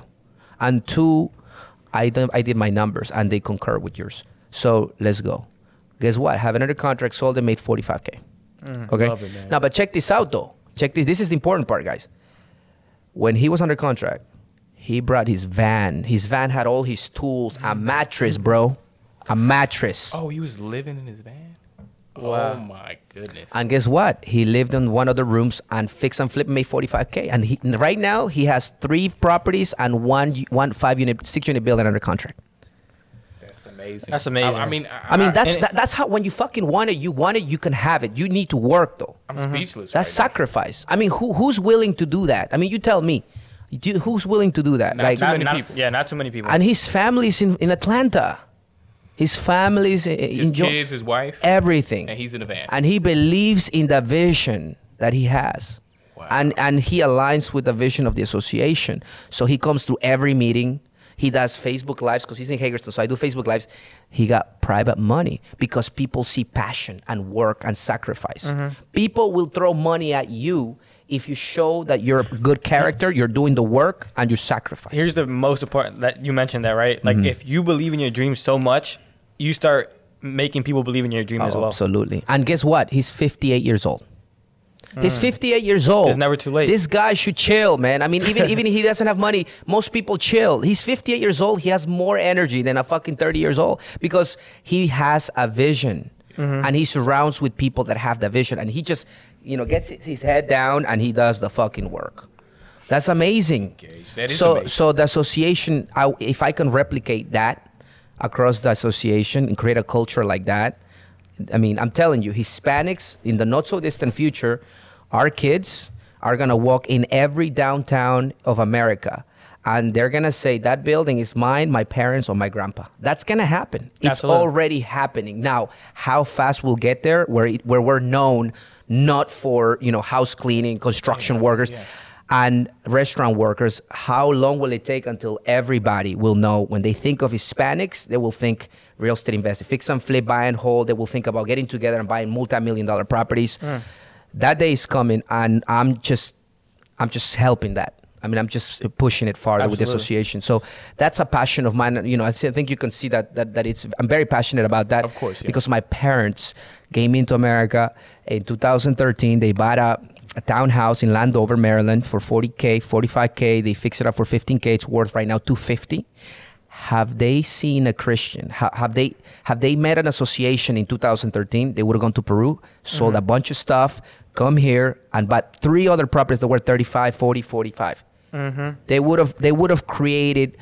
and two, I did, I did my numbers and they concur with yours. So let's go. Guess what? Have another contract sold and made forty five k. Mm, okay. It. Now, but check this out though. Check this. This is the important part, guys. When he was under contract, he brought his van. His van had all his tools, a mattress, bro, a mattress. Oh, he was living in his van. Wow. Oh my goodness. And guess what? He lived in one of the rooms and fix and flip made 45k. And he, right now he has three properties and one one five unit six unit building under contract. That's amazing. That's amazing. I, I mean, I mean that's that, that's how when you fucking want it, you want it, you can have it. You need to work though. I'm mm-hmm. speechless. That's right sacrifice. I mean, who who's willing to do that? I mean, you tell me. You- who's willing to do that? Not like, too Not- many not- people. Yeah, not too many people. and his family's in, in Atlanta. His family's in. His in kids, his wife, everything. and he's in a van. and he believes in the vision that he has Wow. and and he aligns with the vision of the association so he comes to every meeting he does facebook lives because he's in hagerstown so i do facebook lives he got private money because people see passion and work and sacrifice Mm-hmm. people will throw money at you if you show that you're a good character you're doing the work and you sacrifice Here's the most important that you mentioned that right. Like Mm-hmm. if you believe in your dream so much, you start making people believe in your dream as Oh, well. Absolutely. And guess what? He's 58 years old. He's 58 years old. It's never too late. This guy should chill, man. I mean, even even if he doesn't have money, most people chill. He's 58 years old. He has more energy than a fucking 30 years old because he has a vision, Mm-hmm. and he surrounds with people that have the vision, and he just, you know, gets his his head down and he does the fucking work. That's amazing. Gage, that is so amazing. so the association, I, if I can replicate that across the association and create a culture like that, I mean, I'm telling you, Hispanics in the not so distant future, our kids are gonna walk in every downtown of America. And they're gonna say that building is mine, my parents, or my grandpa. That's gonna happen. It's Absolutely. already happening now. How fast we'll get there, where it, where we're known not for you know house cleaning, construction workers, yeah. And restaurant workers. How long will it take until everybody will know when they think of Hispanics, they will think real estate investing, fix and flip, buy and hold. They will think about getting together and buying multi-million dollar properties. Hmm. That day is coming, and I'm just, I'm just helping that. I mean, I'm just pushing it farther with the association. So that's a passion of mine. You know, I think you can see that that, that it's. I'm very passionate about that. Of course, yeah. because my parents came into America in 2013. They bought a, a townhouse in Landover, Maryland, for 40k, 45k. They fixed it up for 15k. It's worth right now 250. Have they seen a Christian? Ha- have they have they met an association in 2013? They would have gone to Peru, sold mm-hmm. a bunch of stuff, come here, and bought three other properties that were 35, 40, 45 mm-hmm. they would have they would have created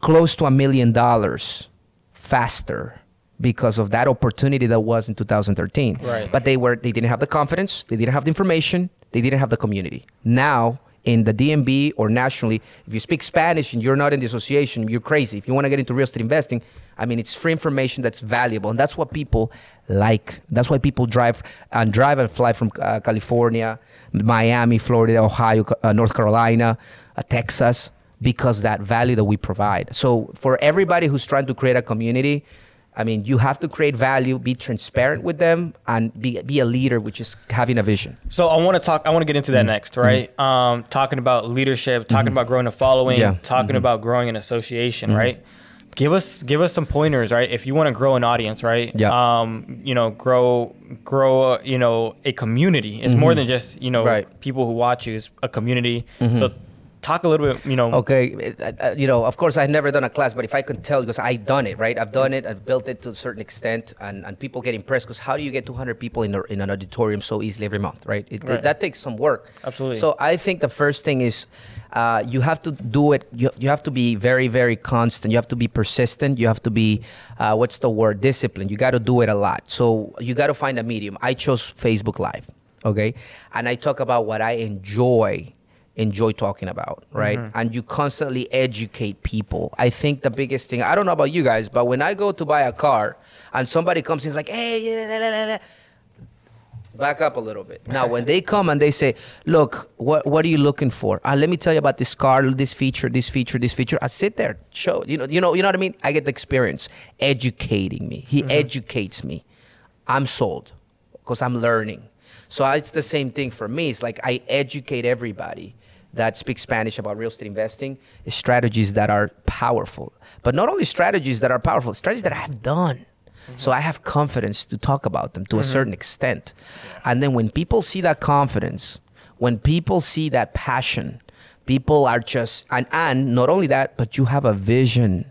close to a million dollars faster because of that opportunity that was in 2013 Right. but they were they didn't have the confidence they didn't have the information they didn't have the community now in the DMV or nationally, if you speak Spanish and you're not in the association, you're crazy. If you want to get into real estate investing, I mean, it's free information that's valuable, and that's what people like. That's why people drive and drive and fly from uh, California, Miami, Florida, Ohio, uh, North Carolina, uh, Texas, because that value that we provide. So for everybody who's trying to create a community, I mean, you have to create value, be transparent with them, and be be a leader, which is having a vision. So I want to talk. I want to get into that mm. next, right? Mm. Um, talking about leadership, talking mm-hmm. about growing a following, Yeah. talking mm-hmm. about growing an association, mm-hmm. right? Give us give us some pointers, right? If you want to grow an audience, right? Yeah. Um, you know, grow grow, you know, a community. It's more than just you know Right. people who watch you. It's a community. So talk a little bit, you know. Okay, uh, uh, you know, of course, I've never done a class, but if I could tell, because I've done it, right? I've done it, I've built it to a certain extent, and, and people get impressed. Because how do you get 200 people in, a, in an auditorium so easily every month, right? It, Right. that takes some work. Absolutely. So I think the first thing is uh, you have to do it. You, you have to be very, very constant. You have to be persistent. You have to be, uh, what's the word? Disciplined. You got to do it a lot. So you got to find a medium. I chose Facebook Live, okay? And I talk about what I enjoy enjoy talking about, right? And you constantly educate people. I think the biggest thing, I don't know about you guys, but when I go to buy a car and somebody comes in like, hey, la, la, la, la," back up a little bit. Now, when they come and they say, "Look, what what are you looking for? Uh, let me tell you about this car, this feature, this feature, this feature." I sit there, show you know, you know, you know what I mean. I get the experience, educating me. He educates me. I'm sold because I'm learning. So it's the same thing for me. It's like I educate everybody that speaks Spanish about real estate investing, strategies that are powerful. But not only strategies that are powerful, strategies that I have done. So I have confidence to talk about them to a mm-hmm. certain extent. And then when people see that confidence, when people see that passion, people are just and and not only that, but you have a vision.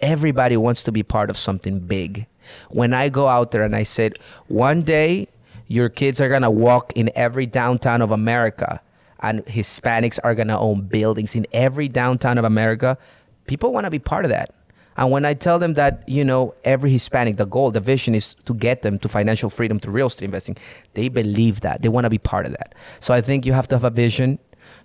Everybody wants to be part of something big. When I go out there and I said, one day your kids are gonna walk in every downtown of America and Hispanics are gonna own buildings in every downtown of America, people wanna be part of that. And when I tell them that, you know, every Hispanic, the goal, the vision is to get them to financial freedom through real estate investing, they believe that. They want to be part of that. So I think you have to have a vision.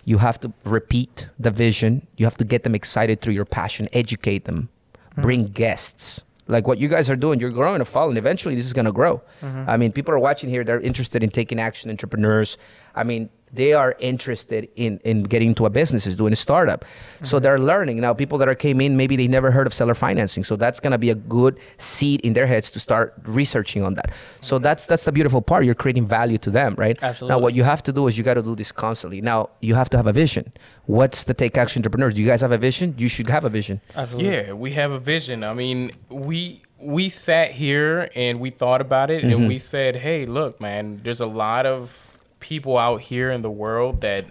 You have to repeat the vision. You have to get them excited through your passion, educate them, mm-hmm. bring guests. Like what you guys are doing, you're growing a following. Eventually, this is going to grow. Mm-hmm. I mean, people are watching here, they're interested in taking action, entrepreneurs. I mean, they are interested in, in getting into a business, is doing a startup. So mm-hmm. they're learning. Now, people that are came in, maybe they never heard of seller financing. So that's gonna be a good seed in their heads to start researching on that. So mm-hmm. that's that's the beautiful part. You're creating value to them, right? Absolutely. Now what you have to do is you gotta do this constantly. Now you have to have a vision. What's the take action entrepreneurs? Do you guys have a vision? You should have a vision. Absolutely. Yeah, we have a vision. I mean, we we sat here and we thought about it and mm-hmm. we said, "Hey, look, man, there's a lot of people out here in the world that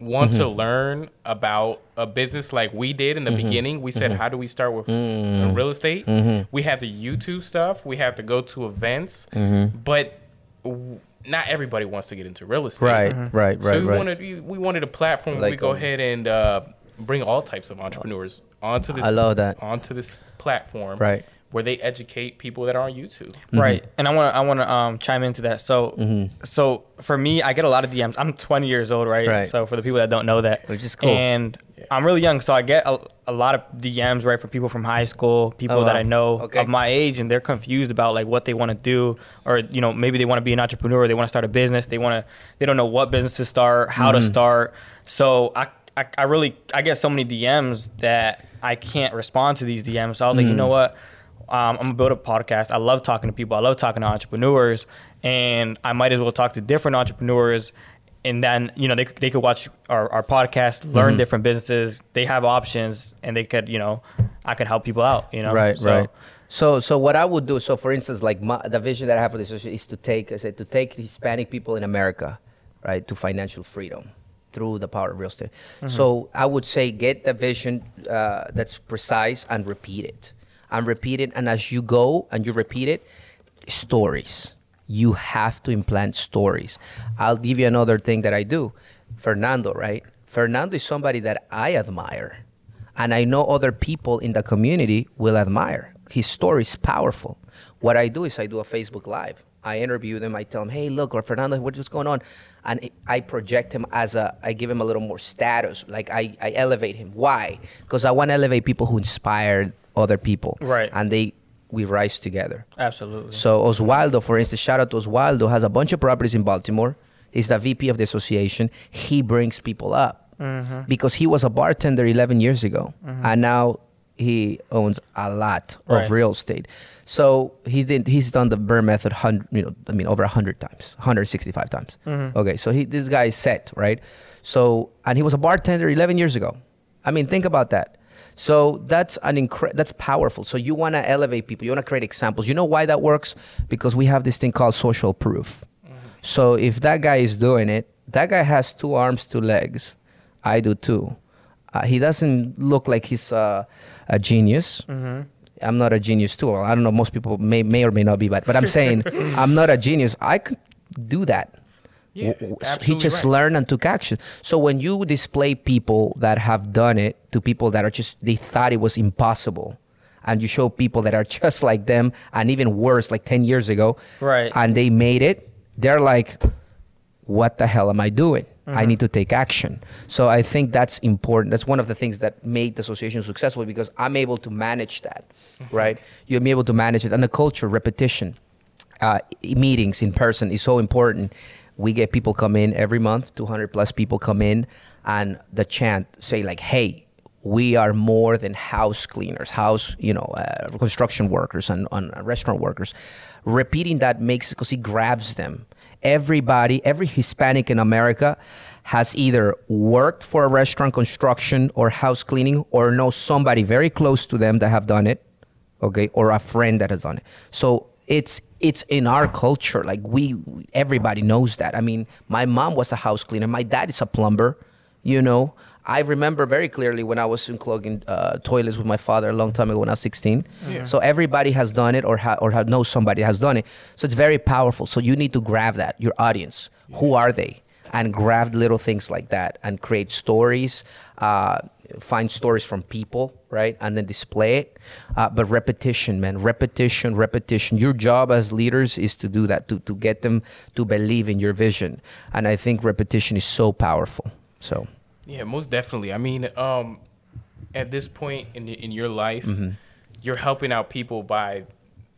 want to mm-hmm. learn about a business like we did in the mm-hmm. beginning. We said, mm-hmm. "How do we start with uh, real estate?" We have the YouTube stuff, we have to go to events, but w- not everybody wants to get into real estate. Right, right, right. So we right. wanted we, we wanted a platform where we go um, ahead and uh, bring all types of entrepreneurs onto this. I love that. onto this platform, Right. Where they educate people that are on YouTube. Right. And I want to I want to um, chime into that. So so for me, I get a lot of DMs. I'm 20 years old, right? Right. So for the people that don't know that, Which is cool. And I'm really young, so I get a, a lot of DMs right from people from high school, people Oh, that wow. I know Okay. of my age, and they're confused about like what they want to do, or you know maybe they want to be an entrepreneur, they want to start a business, they want to they don't know what business to start, how Mm-hmm. to start. So I, I I really I get so many DMs that I can't respond to these DMs. So I was like, you Mm. know what? Um, I'm gonna build a podcast. I love talking to people. I love talking to entrepreneurs, and I might as well talk to different entrepreneurs. And then you know they could- they could watch our, our podcast, learn Mm-hmm. different businesses. They have options, and they could you know I could help people out. You know, Right, So- right. So, so what I would do, so for instance, like my, the vision that I have for this is to take, I said, to take Hispanic people in America, right, to financial freedom through the power of real estate. So I would say get the vision uh, that's precise and repeat it, and repeat it, and as you go and you repeat it, stories. You have to implant stories. I'll give you another thing that I do. Fernando, right? Fernando is somebody that I admire and I know other people in the community will admire. His story is powerful. What I do is I do a Facebook Live. I interview them. I tell them, "Hey, look, or Fernando, what's going on?" And I project him as a. I give him a little more status. Like I, I elevate him. Why? Because I want to elevate people who inspire other people. Right. And they we rise together. Absolutely. So Oswaldo, for instance, shout out to Oswaldo, has a bunch of properties in Baltimore. He's the VP of the association. He brings people up mm-hmm. because he was a bartender 11 years ago, mm-hmm. and now he owns a lot Right. of real estate. So he did. He's done the BRRRR method, hundred, you know, I mean, over hundred times, 165 times. Mm-hmm. Okay, so he, this guy is set, right? So, and he was a bartender 11 years ago. I mean, think about that. So that's an incre- that's powerful. So you want to elevate people. You want to create examples. You know why that works? Because we have this thing called social proof. So if that guy is doing it, that guy has two arms, two legs. I do too. Uh, he doesn't look like he's uh, a genius. I'm not a genius too. I don't know. Most people may may or may not be, but but I'm saying I'm not a genius. I could do that. Yeah, W- w- he just right. learned and took action. So when you display people that have done it to people that are just they thought it was impossible, and you show people that are just like them and even worse, like ten years ago, Right. And they made it. They're like, what the hell am I doing? I need to take action. So I think that's important. That's one of the things that made the association successful because I'm able to manage that, right? You're able to manage it. And the culture, repetition, uh, meetings in person is so important. We get people come in every month, 200 plus people come in, and the chant say like, "Hey, we are more than house cleaners, house, you know, uh, construction workers and, and restaurant workers." Repeating that makes because it grabs them. Everybody, every Hispanic in America has either worked for a restaurant construction or house cleaning or know somebody very close to them that have done it okay or a friend that has done it so it's it's in our culture like we everybody knows that. I mean my mom was a house cleaner my dad is a plumber you know? I remember very clearly when i was unclogging uh, toilets with my father a long time ago when i was 16 Yeah. so everybody has done it or ha- or ha- knows somebody has done it. So it's very powerful. So you need to grab that your audience. Who are they? And grab little things like that and create stories. Uh, find stories from people right and then display it uh, but repetition man repetition repetition your job as leaders is to do that to, to get them to believe in your vision and i think repetition is so powerful so Yeah, most definitely. I mean, um, at this point in in your life, Mm-hmm. you're helping out people by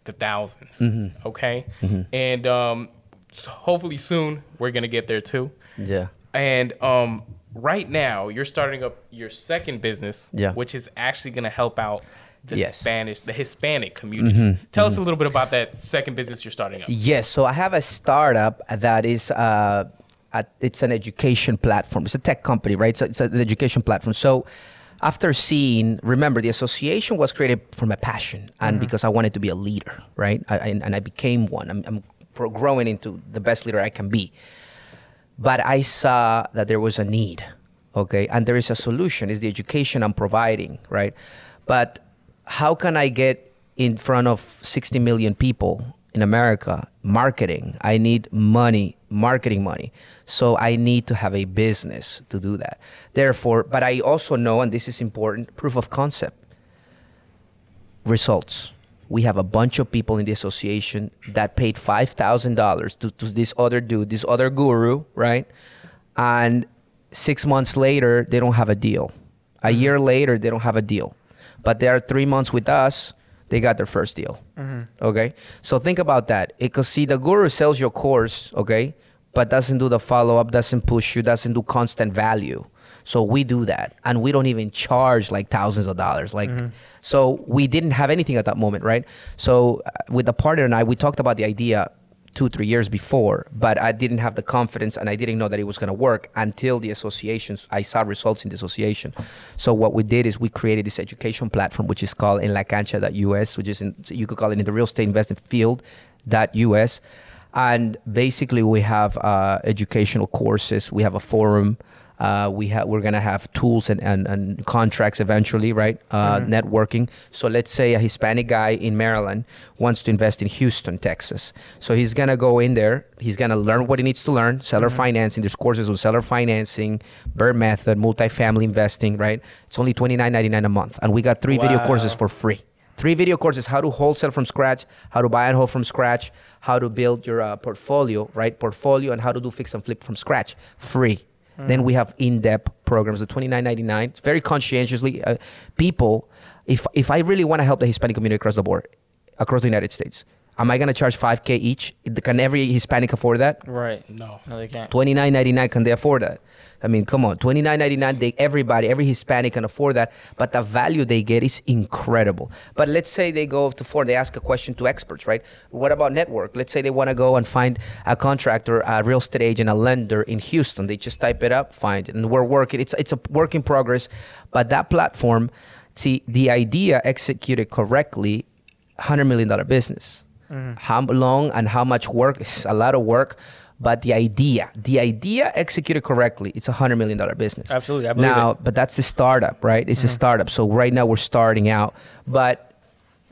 the 1000s Mm-hmm. Okay, and um, so hopefully soon we're gonna get there too. yeah And um, right now, you're starting up your second business, Yeah. which is actually gonna help out the Yes. Mm-hmm. Spanish, the Hispanic community. Tell us a little bit about that second business you're starting up. Yes, so I have a startup that is uh, a, it's an education platform. It's a tech company, right? So it's an education platform. So after seeing, remember, the association was created from a passion and because I wanted to be a leader, right? I, I, and I became one. I'm, I'm growing into the best leader I can be. But I saw that there was a need, okay? And there is a solution. It's the education I'm providing, right? But how can I get in front of 60 million people in America marketing? I need money, marketing money. So I need to have a business to do that. Therefore, but I also know, and this is important, proof of concept results. We have a bunch of people in the association that paid five thousand dollars to, to this other dude, this other guru, right? And six months later, they don't have a deal. A mm-hmm. year later, they don't have a deal. But they are three months with us, they got their first deal. Mm-hmm. Okay, so think about that. Because see, the guru sells your course, okay, but doesn't do the follow up, doesn't push you, doesn't do constant value. So we do that, and we don't even charge like thousands of dollars. Like, so we didn't have anything at that moment, right? So uh, with the partner and I, we talked about the idea two three years before but i didn't have the confidence and i didn't know that it was going to work until the associations i saw results in the association. So what we did is we created this education platform which is called in la cancha.us which is in you could call it in the real estate investment field.us and basically we have uh, educational courses. We have a forum uh, we have we're gonna have tools and, and, and contracts eventually, right? Uh, Networking. So let's say a Hispanic guy in Maryland wants to invest in Houston, Texas. So he's gonna go in there. He's gonna learn what he needs to learn. Seller financing. There's courses on seller financing, BRRRR method, multifamily investing, right? It's only twenty nine ninety nine a month, and we got three video courses for free. Three video courses: how to wholesale from scratch, how to buy and hold from scratch, how to build your uh, portfolio, right? Portfolio, and how to do fix and flip from scratch, free. Then we have in-depth programs, the twenty nine ninety nine. Very conscientiously, uh, people. If if I really want to help the Hispanic community across the board, across the United States, am I gonna charge five k each? Can every Hispanic afford that? Right. No. No, they can't. Twenty nine ninety nine. Can they afford that? I mean, come on, twenty nine ninety nine. They everybody, every Hispanic can afford that, but the value they get is incredible. But let's say they go to four, they ask a question to experts, right? What about network? Let's say they want to go and find a contractor, a real estate agent, a lender in Houston. They just type it up, find it, and we're working. It's it's a work in progress, but that platform, see, the idea executed correctly, hundred million dollar business. Mm-hmm. How long and how much work is a lot of work, but the idea, the idea executed correctly, it's a hundred million dollar business. Absolutely, I believe now, it. but that's the startup, right? It's a mm-hmm. startup. So right now we're starting out, but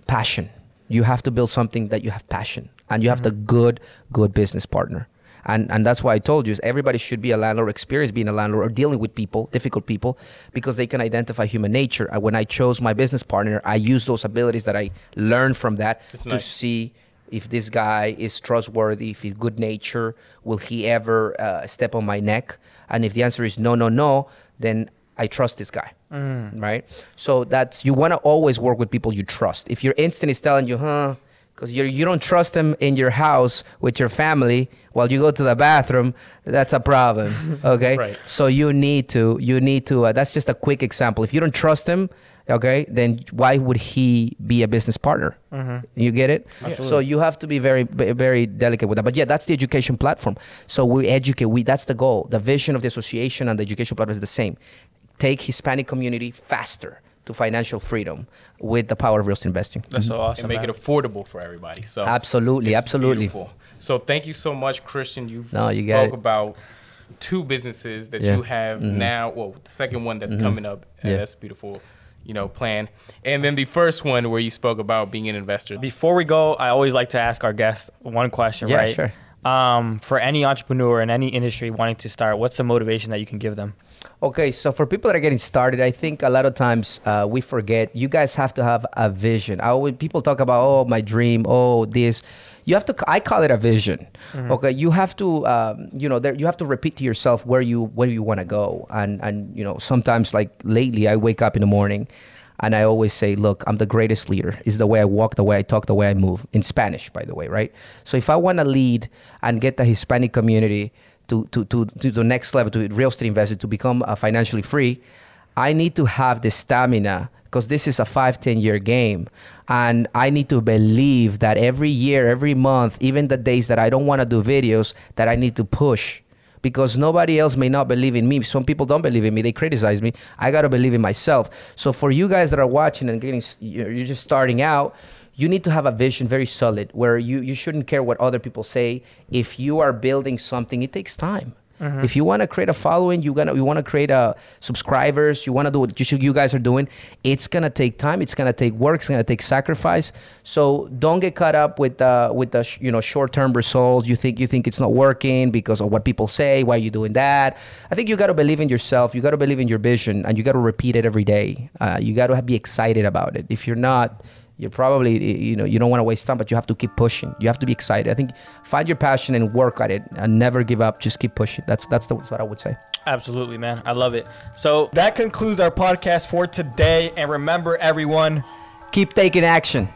passion. You have to build something that you have passion, and you have the mm-hmm. good, good business partner. And, and that's why I told you is everybody should be a landlord, experience being a landlord or dealing with people, difficult people, because they can identify human nature. And when I chose my business partner, I used those abilities that I learned from that That's to nice. see if this guy is trustworthy, if he's good nature, will he ever uh, step on my neck? And if the answer is no, no, no, then I trust this guy, right? So that's you want to always work with people you trust. If your instinct is telling you, huh, because you you don't trust them in your house with your family while you go to the bathroom, that's a problem. Okay, Right. so you need to you need to. Uh, that's just a quick example. If you don't trust him, okay, then why would he be a business partner? Mm-hmm. You get it? Absolutely. So you have to be very very delicate with that. But yeah, that's the education platform. So we educate. We that's the goal. The vision of the association and the education platform is the same. Take Hispanic community faster to financial freedom with the power of real estate investing. That's so mm-hmm. awesome. and make man. it affordable for everybody. So Absolutely, it's absolutely. beautiful. So thank you so much, Christian. You No, you spoke got it. about two businesses that Yeah. you have mm-hmm. now. Well, the second one that's coming up. and Yeah. That's beautiful, you know, plan. And then the first one where you spoke about being an investor. Before we go, I always like to ask our guests one question, Yeah, right? sure. Um, for any entrepreneur in any industry wanting to start, what's the motivation that you can give them? Okay, so for people that are getting started, I think a lot of times uh, we forget you guys have to have a vision. I always, people talk about oh my dream, oh this. You have to. I call it a vision. Okay, you have to. Um, you know, there, you have to repeat to yourself where you where you want to go. And and you know, sometimes like lately, I wake up in the morning, and I always say, look, I'm the greatest leader. Is the way I walk, the way I talk, the way I move. In Spanish, by the way, right? So if I want to lead and get the Hispanic community to, to, to, to the next level, to real estate investor, to become uh, financially free, I need to have the stamina because this is a five, 10 year game. And I need to believe that every year, every month, even the days that I don't want to do videos, that I need to push because nobody else may not believe in me. Some people don't believe in me. They criticize me. I got to believe in myself. So for you guys that are watching and getting, you're you're just starting out, you need to have a vision very solid where you, you shouldn't care what other people say. If you are building something, it takes time. If you want to create a following, you gonna you want to create a subscribers, you want to do what you, you guys are doing. It's gonna take time. It's gonna take work. It's gonna take sacrifice. So don't get caught up with uh, with the sh- you know short term results. You think you think it's not working because of what people say. Why are you doing that? I think you got to believe in yourself. You got to believe in your vision, and you got to repeat it every day. Uh, you got to be excited about it. If you're not, you're probably you know you don't want to waste time but you have to keep pushing you have to be excited i think find your passion and work at it and never give up just keep pushing that's that's, the, that's what i would say Absolutely, man. I love it. So that concludes our podcast for today. And remember, everyone, keep taking action